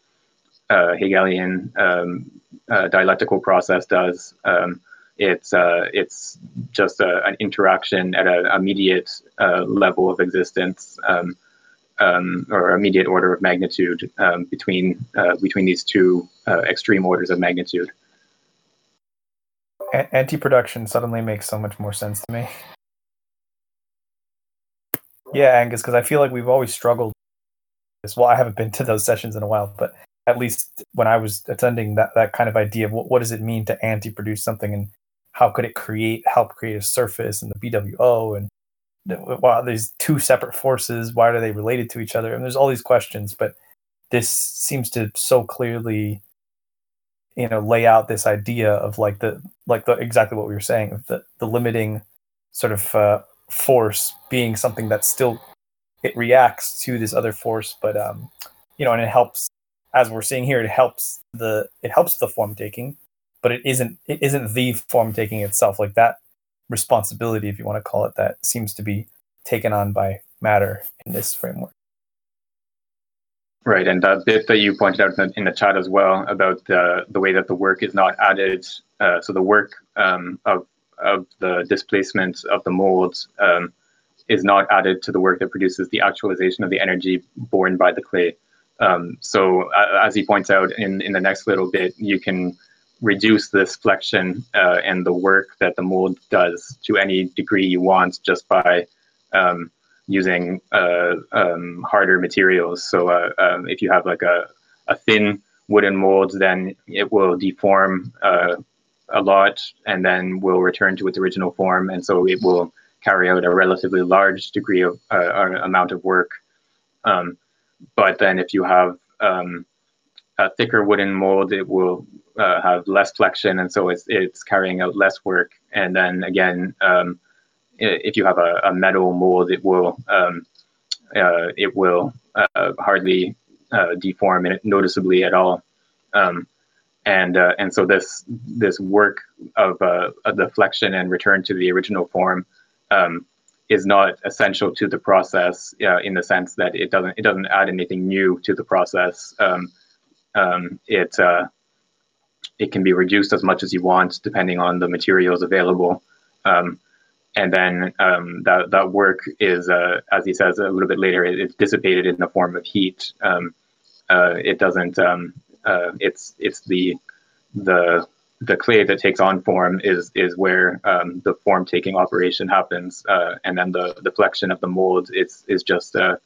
a Hegelian um, dialectical process does. Um, it's uh, it's just a, an interaction at an immediate uh, level of existence um, or immediate order of magnitude um, between uh, between these two uh, extreme orders of magnitude. A- anti-production suddenly makes so much more sense to me. Yeah, Angus, because I feel like we've always struggled. This. Well, I haven't been to those sessions in a while, but at least when I was attending that that kind of idea of what, what does it mean to anti-produce something and how could it create help create a surface and the BWO and wow, there's two separate forces. Why are they related to each other? And there's all these questions, but this seems to so clearly, you know, lay out this idea of like the like the exactly what we were saying, the the limiting sort of uh, force being something that still it reacts to this other force, but um, you know, and it helps as we're seeing here, it helps the it helps the form taking, but it isn't it isn't the form taking itself. Like that responsibility, if you want to call it that, seems to be taken on by matter in this framework. Right, and that bit that you pointed out in the, in the chat as well about the the way that the work is not added. Uh, so the work um, of of the displacement of the molds um, is not added to the work that produces the actualization of the energy borne by the clay. Um, so uh, as he points out in in the next little bit, you can reduce this flexion uh, and the work that the mold does to any degree you want just by um, using uh, um, harder materials. So uh, um, if you have like a, a thin wooden mold, then it will deform uh, a lot and then will return to its original form. And so it will carry out a relatively large degree of uh, amount of work. Um, but then if you have um, a thicker wooden mold, it will uh, have less flexion, and so it's it's carrying out less work. And then again, um, if you have a, a, metal mold, it will um, uh, it will uh, hardly uh, deform noticeably at all. Um, and uh, and so this this work of, uh, of, the flexion and return to the original form um, is not essential to the process in the sense that it doesn't it doesn't add anything new to the process. Um, um, it uh, it can be reduced as much as you want depending on the materials available. Um, and then um, that that work is, uh, as he says a little bit later, it, it's dissipated in the form of heat. Um, uh, it doesn't. Um, uh, it's it's the the the clay that takes on form is is where um, the form taking operation happens, uh, and then the the flexion of the mold is is just a,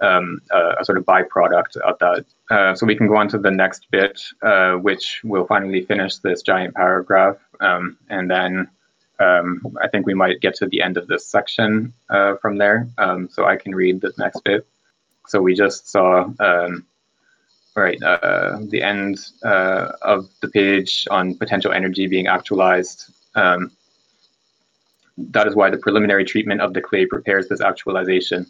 um, a, a, sort of byproduct of that. Uh, so we can go on to the next bit, uh, which will finally finish this giant paragraph. Um, and then um, I think we might get to the end of this section uh, from there. Um, so I can read the next bit. So we just saw um, right uh, the end uh, of the page on potential energy being actualized. Um, that is why the preliminary treatment of the clay prepares this actualization.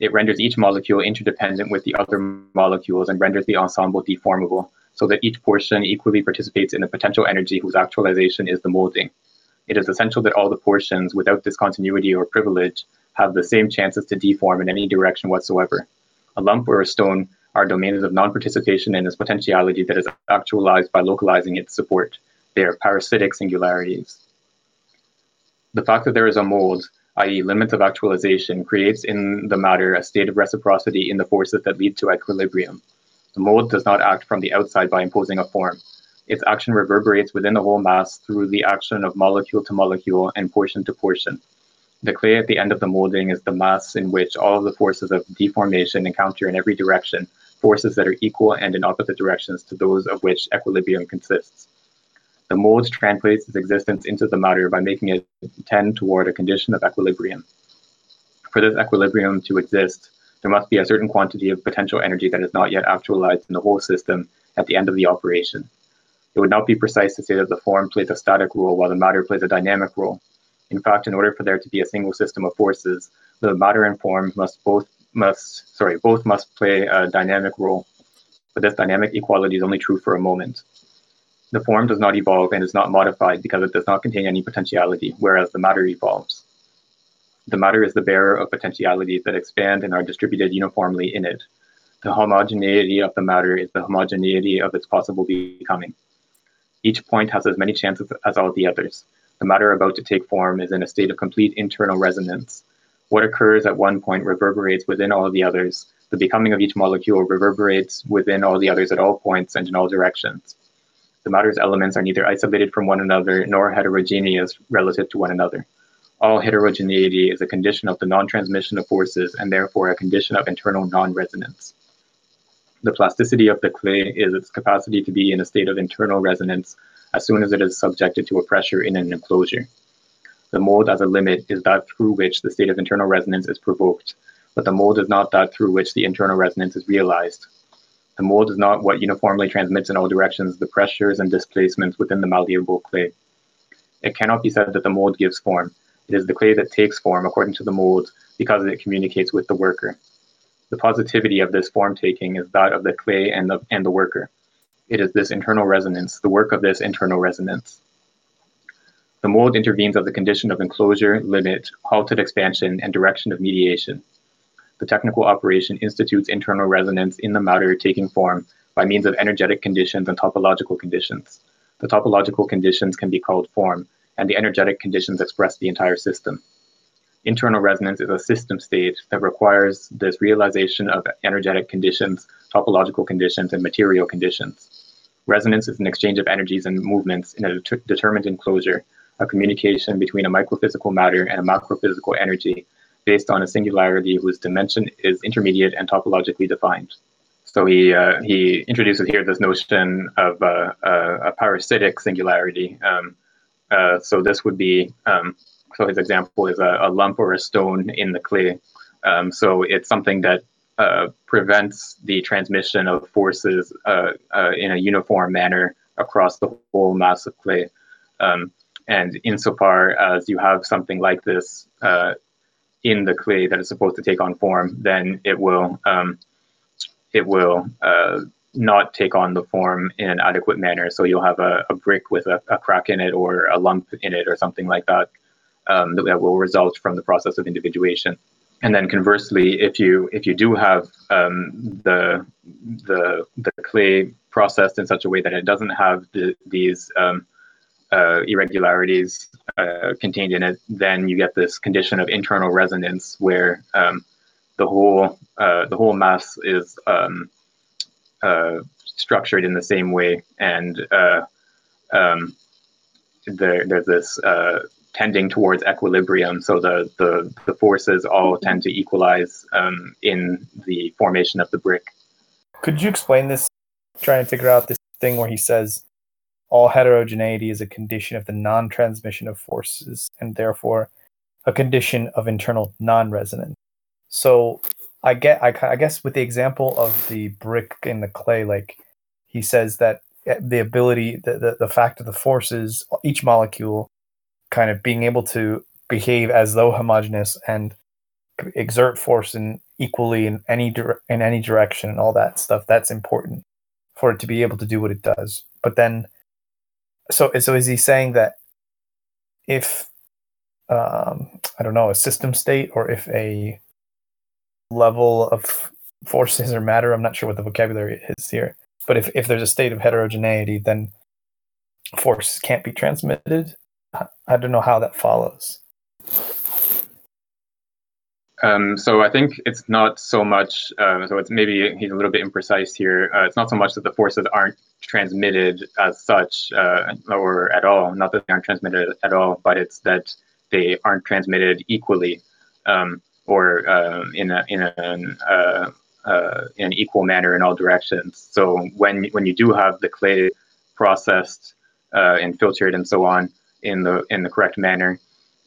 It renders each molecule interdependent with the other molecules and renders the ensemble deformable, so that each portion equally participates in the potential energy whose actualization is the molding. It is essential that all the portions, without discontinuity or privilege, have the same chances to deform in any direction whatsoever. A lump or a stone are domains of non-participation in its potentiality that is actualized by localizing its support. They are parasitic singularities. The fact that there is a mold i.e., limits of actualization, creates in the matter a state of reciprocity in the forces that lead to equilibrium. The mold does not act from the outside by imposing a form. Its action reverberates within the whole mass through the action of molecule to molecule and portion to portion. The clay at the end of the molding is the mass in which all of the forces of deformation encounter in every direction, forces that are equal and in opposite directions to those of which equilibrium consists. The mold translates its existence into the matter by making it tend toward a condition of equilibrium. For this equilibrium to exist, there must be a certain quantity of potential energy that is not yet actualized in the whole system at the end of the operation. It would not be precise to say that the form plays a static role while the matter plays a dynamic role. In fact, in order for there to be a single system of forces, the matter and form must both must sorry both must play a dynamic role. But this dynamic equality is only true for a moment. The form does not evolve and is not modified because it does not contain any potentiality, whereas the matter evolves. The matter is the bearer of potentialities that expand and are distributed uniformly in it. The homogeneity of the matter is the homogeneity of its possible becoming. Each point has as many chances as all the others. The matter about to take form is in a state of complete internal resonance. What occurs at one point reverberates within all the others. The becoming of each molecule reverberates within all the others at all points and in all directions. The matter's elements are neither isolated from one another nor heterogeneous relative to one another. All heterogeneity is a condition of the non-transmission of forces and therefore a condition of internal non-resonance. The plasticity of the clay is its capacity to be in a state of internal resonance as soon as it is subjected to a pressure in an enclosure. The mold as a limit is that through which the state of internal resonance is provoked, but the mold is not that through which the internal resonance is realized. The mold is not what uniformly transmits in all directions the pressures and displacements within the malleable clay. It cannot be said that the mold gives form, it is the clay that takes form according to the mold because it communicates with the worker. The positivity of this form taking is that of the clay and the, and the worker. It is this internal resonance, the work of this internal resonance. The mold intervenes as a condition of enclosure, limit, halted expansion, and direction of mediation. The technical operation institutes internal resonance in the matter taking form by means of energetic conditions and topological conditions. The topological conditions can be called form, and the energetic conditions express the entire system. Internal resonance is a system state that requires this realization of energetic conditions, topological conditions, and material conditions. Resonance is an exchange of energies and movements in a det- determined enclosure, a communication between a microphysical matter and a macrophysical energy based on a singularity whose dimension is intermediate and topologically defined. So he uh, he introduces here this notion of uh, uh, a parasitic singularity, um, uh, so this would be, um, so his example is a, a, lump or a stone in the clay. Um, so it's something that uh, prevents the transmission of forces in a uniform manner across the whole mass of clay. Um, and insofar as you have something like this uh, in the clay that is supposed to take on form, then it will um, it will not take on the form in an adequate manner. So you'll have a, a brick with a, a, crack in it or a lump in it or something like that, um, that, that will result from the process of individuation. And then conversely, if you if you do have um, the the the clay processed in such a way that it doesn't have the, these um, uh, irregularities uh, contained in it, then you get this condition of internal resonance where um, the whole uh, the whole mass is um, uh, structured in the same way, and uh, um, there, there's this uh, tending towards equilibrium. So the, the, the forces all tend to equalize um, in the formation of the brick. Could you explain this? Trying to figure out this thing where he says all heterogeneity is a condition of the non-transmission of forces and therefore a condition of internal non-resonance. So I get I, I guess with the example of the brick in the clay, like he says that eh, the ability, the, the, the fact of the forces, each molecule kind of being able to behave as though homogeneous and exert force in equally in any dire- in any direction and all that stuff that's important for it to be able to do what it does but then so so is he saying that if um i don't know a system state or if a level of forces or matter. I'm not sure what the vocabulary is here, but if, if there's a state of heterogeneity, then forces can't be transmitted. I don't know how that follows. Um, so I think it's not so much. Uh, so it's maybe he's a little bit imprecise here. Uh, it's not so much that the forces aren't transmitted as such uh, or at all. Not that they aren't transmitted at all, but it's that they aren't transmitted equally um, or um, in a, in an uh, uh, in an equal manner in all directions. So when when you do have the clay processed uh, and filtered and so on in the in the correct manner,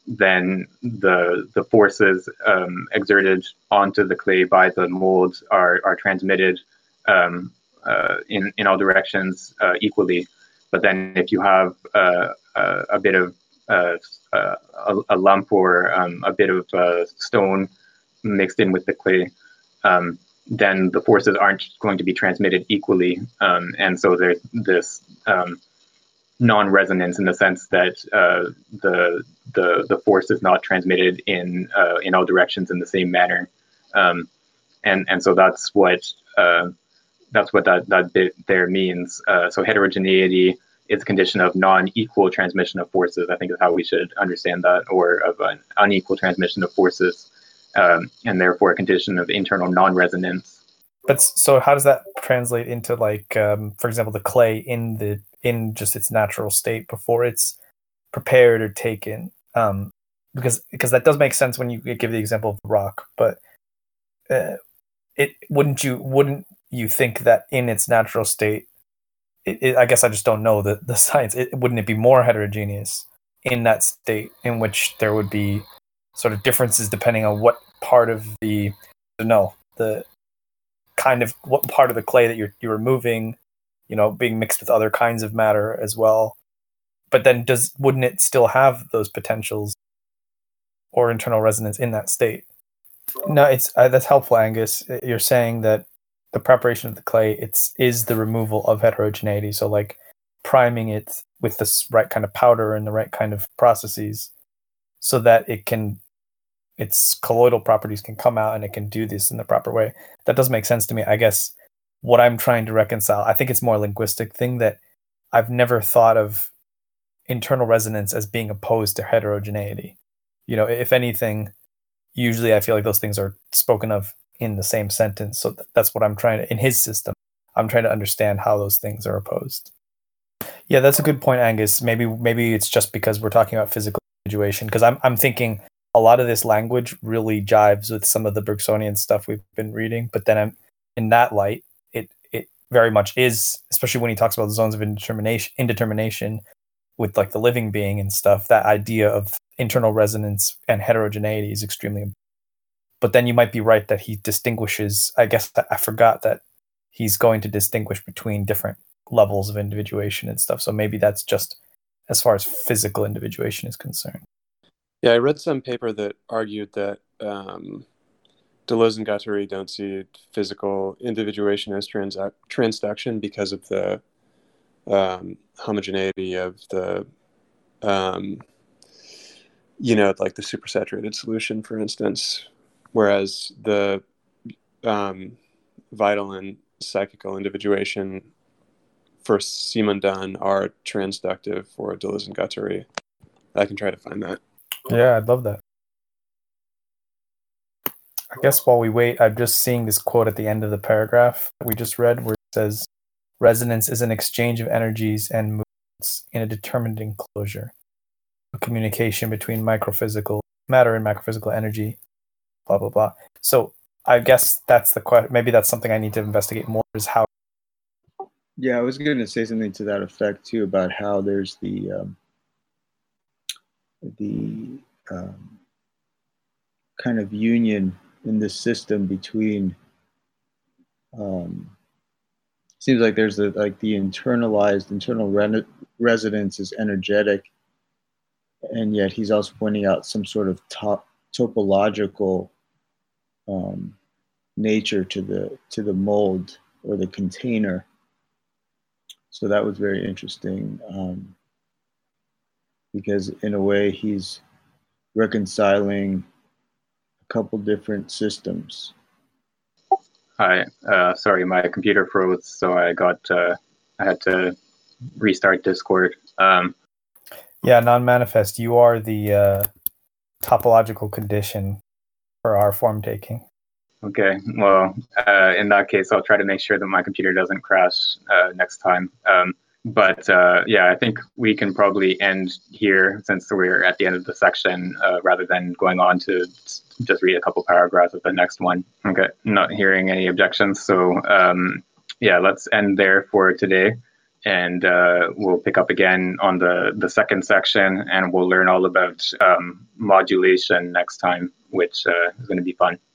then the the forces um, exerted onto the clay by the molds are are transmitted um, uh, in in all directions uh, equally. But then if you have uh, uh a bit of uh, uh, a, a, lump or um, a bit of stone mixed in with the clay, um, then the forces aren't going to be transmitted equally, um, and so there's this um, non-resonance in the sense that uh, the the the force is not transmitted in uh, in all directions in the same manner, um, and and so that's what uh, that's what that that bit there means. Uh, so heterogeneity is a condition of non-equal transmission of forces. I think is how we should understand that, or of an unequal transmission of forces, um, and therefore a condition of internal non-resonance. But so, how does that translate into like, um, for example, the clay in the in just its natural state before it's prepared or taken? Um, because because that does make sense when you give the example of the rock, but uh, it wouldn't you wouldn't you think that in its natural state? It, it, I guess I just don't know the the science. It, wouldn't it be more heterogeneous in that state in which there would be sort of differences depending on what part of the no the kind of what part of the clay that you're you're removing, you know, being mixed with other kinds of matter as well. But then does wouldn't it still have those potentials or internal resonance in that state? No, it's uh, that's helpful, Angus. You're saying that the preparation of the clay it's is the removal of heterogeneity. So like priming it with this right kind of powder and the right kind of processes so that it can its colloidal properties can come out and it can do this in the proper way. That does make sense to me. I guess what I'm trying to reconcile, I think it's more a linguistic thing that I've never thought of internal resonance as being opposed to heterogeneity. You know, if anything, usually I feel like those things are spoken of in the same sentence. So that's what I'm trying to, in his system, I'm trying to understand how those things are opposed. Yeah, that's a good point, Angus. Maybe maybe it's just because we're talking about physical situation. Because I'm I'm thinking a lot of this language really jives with some of the Bergsonian stuff we've been reading. But then I'm, in that light, very much is, especially when he talks about the zones of indetermination, indetermination with like the living being and stuff. That idea of internal resonance and heterogeneity is extremely important. But then you might be right that he distinguishes. I guess I forgot that he's going to distinguish between different levels of individuation and stuff. So maybe that's just as far as physical individuation is concerned. Yeah, I read some paper that argued that um, Deleuze and Guattari don't see physical individuation as trans- transduction because of the um, homogeneity of the, um, you know, like the supersaturated solution, for instance, whereas the um, vital and psychical individuation for Simondon are transductive for Deleuze and Guattari. I can try to find that. Yeah, I'd love that. I guess while we wait, I'm just seeing this quote at the end of the paragraph we just read where it says, Resonance is an exchange of energies and movements in a determined enclosure, a communication between microphysical matter and macrophysical energy, blah, blah, blah. So I guess that's the question. Maybe that's something I need to investigate more is how. Yeah, I was going to say something to that effect too about how there's the um, the um, kind of union in this system between um, seems like there's a, like the internalized internal re- resonance is energetic and yet he's also pointing out some sort of top, topological um, nature to the to the mold or the container. So that was very interesting um, because in a way he's reconciling couple different systems. Hi, uh, sorry, my computer froze, so I got uh, I had to restart Discord. Um, yeah, non-manifest. You are the uh, topological condition for our form taking. Okay, well, uh, in that case, I'll try to make sure that my computer doesn't crash uh, next time. Um, but uh, yeah, I think we can probably end here since we're at the end of the section uh, rather than going on to just read a couple paragraphs of the next one. Okay, not hearing any objections. So um, yeah, let's end there for today. And uh, we'll pick up again on the, the second section and we'll learn all about um, modulation next time, which uh, is going to be fun.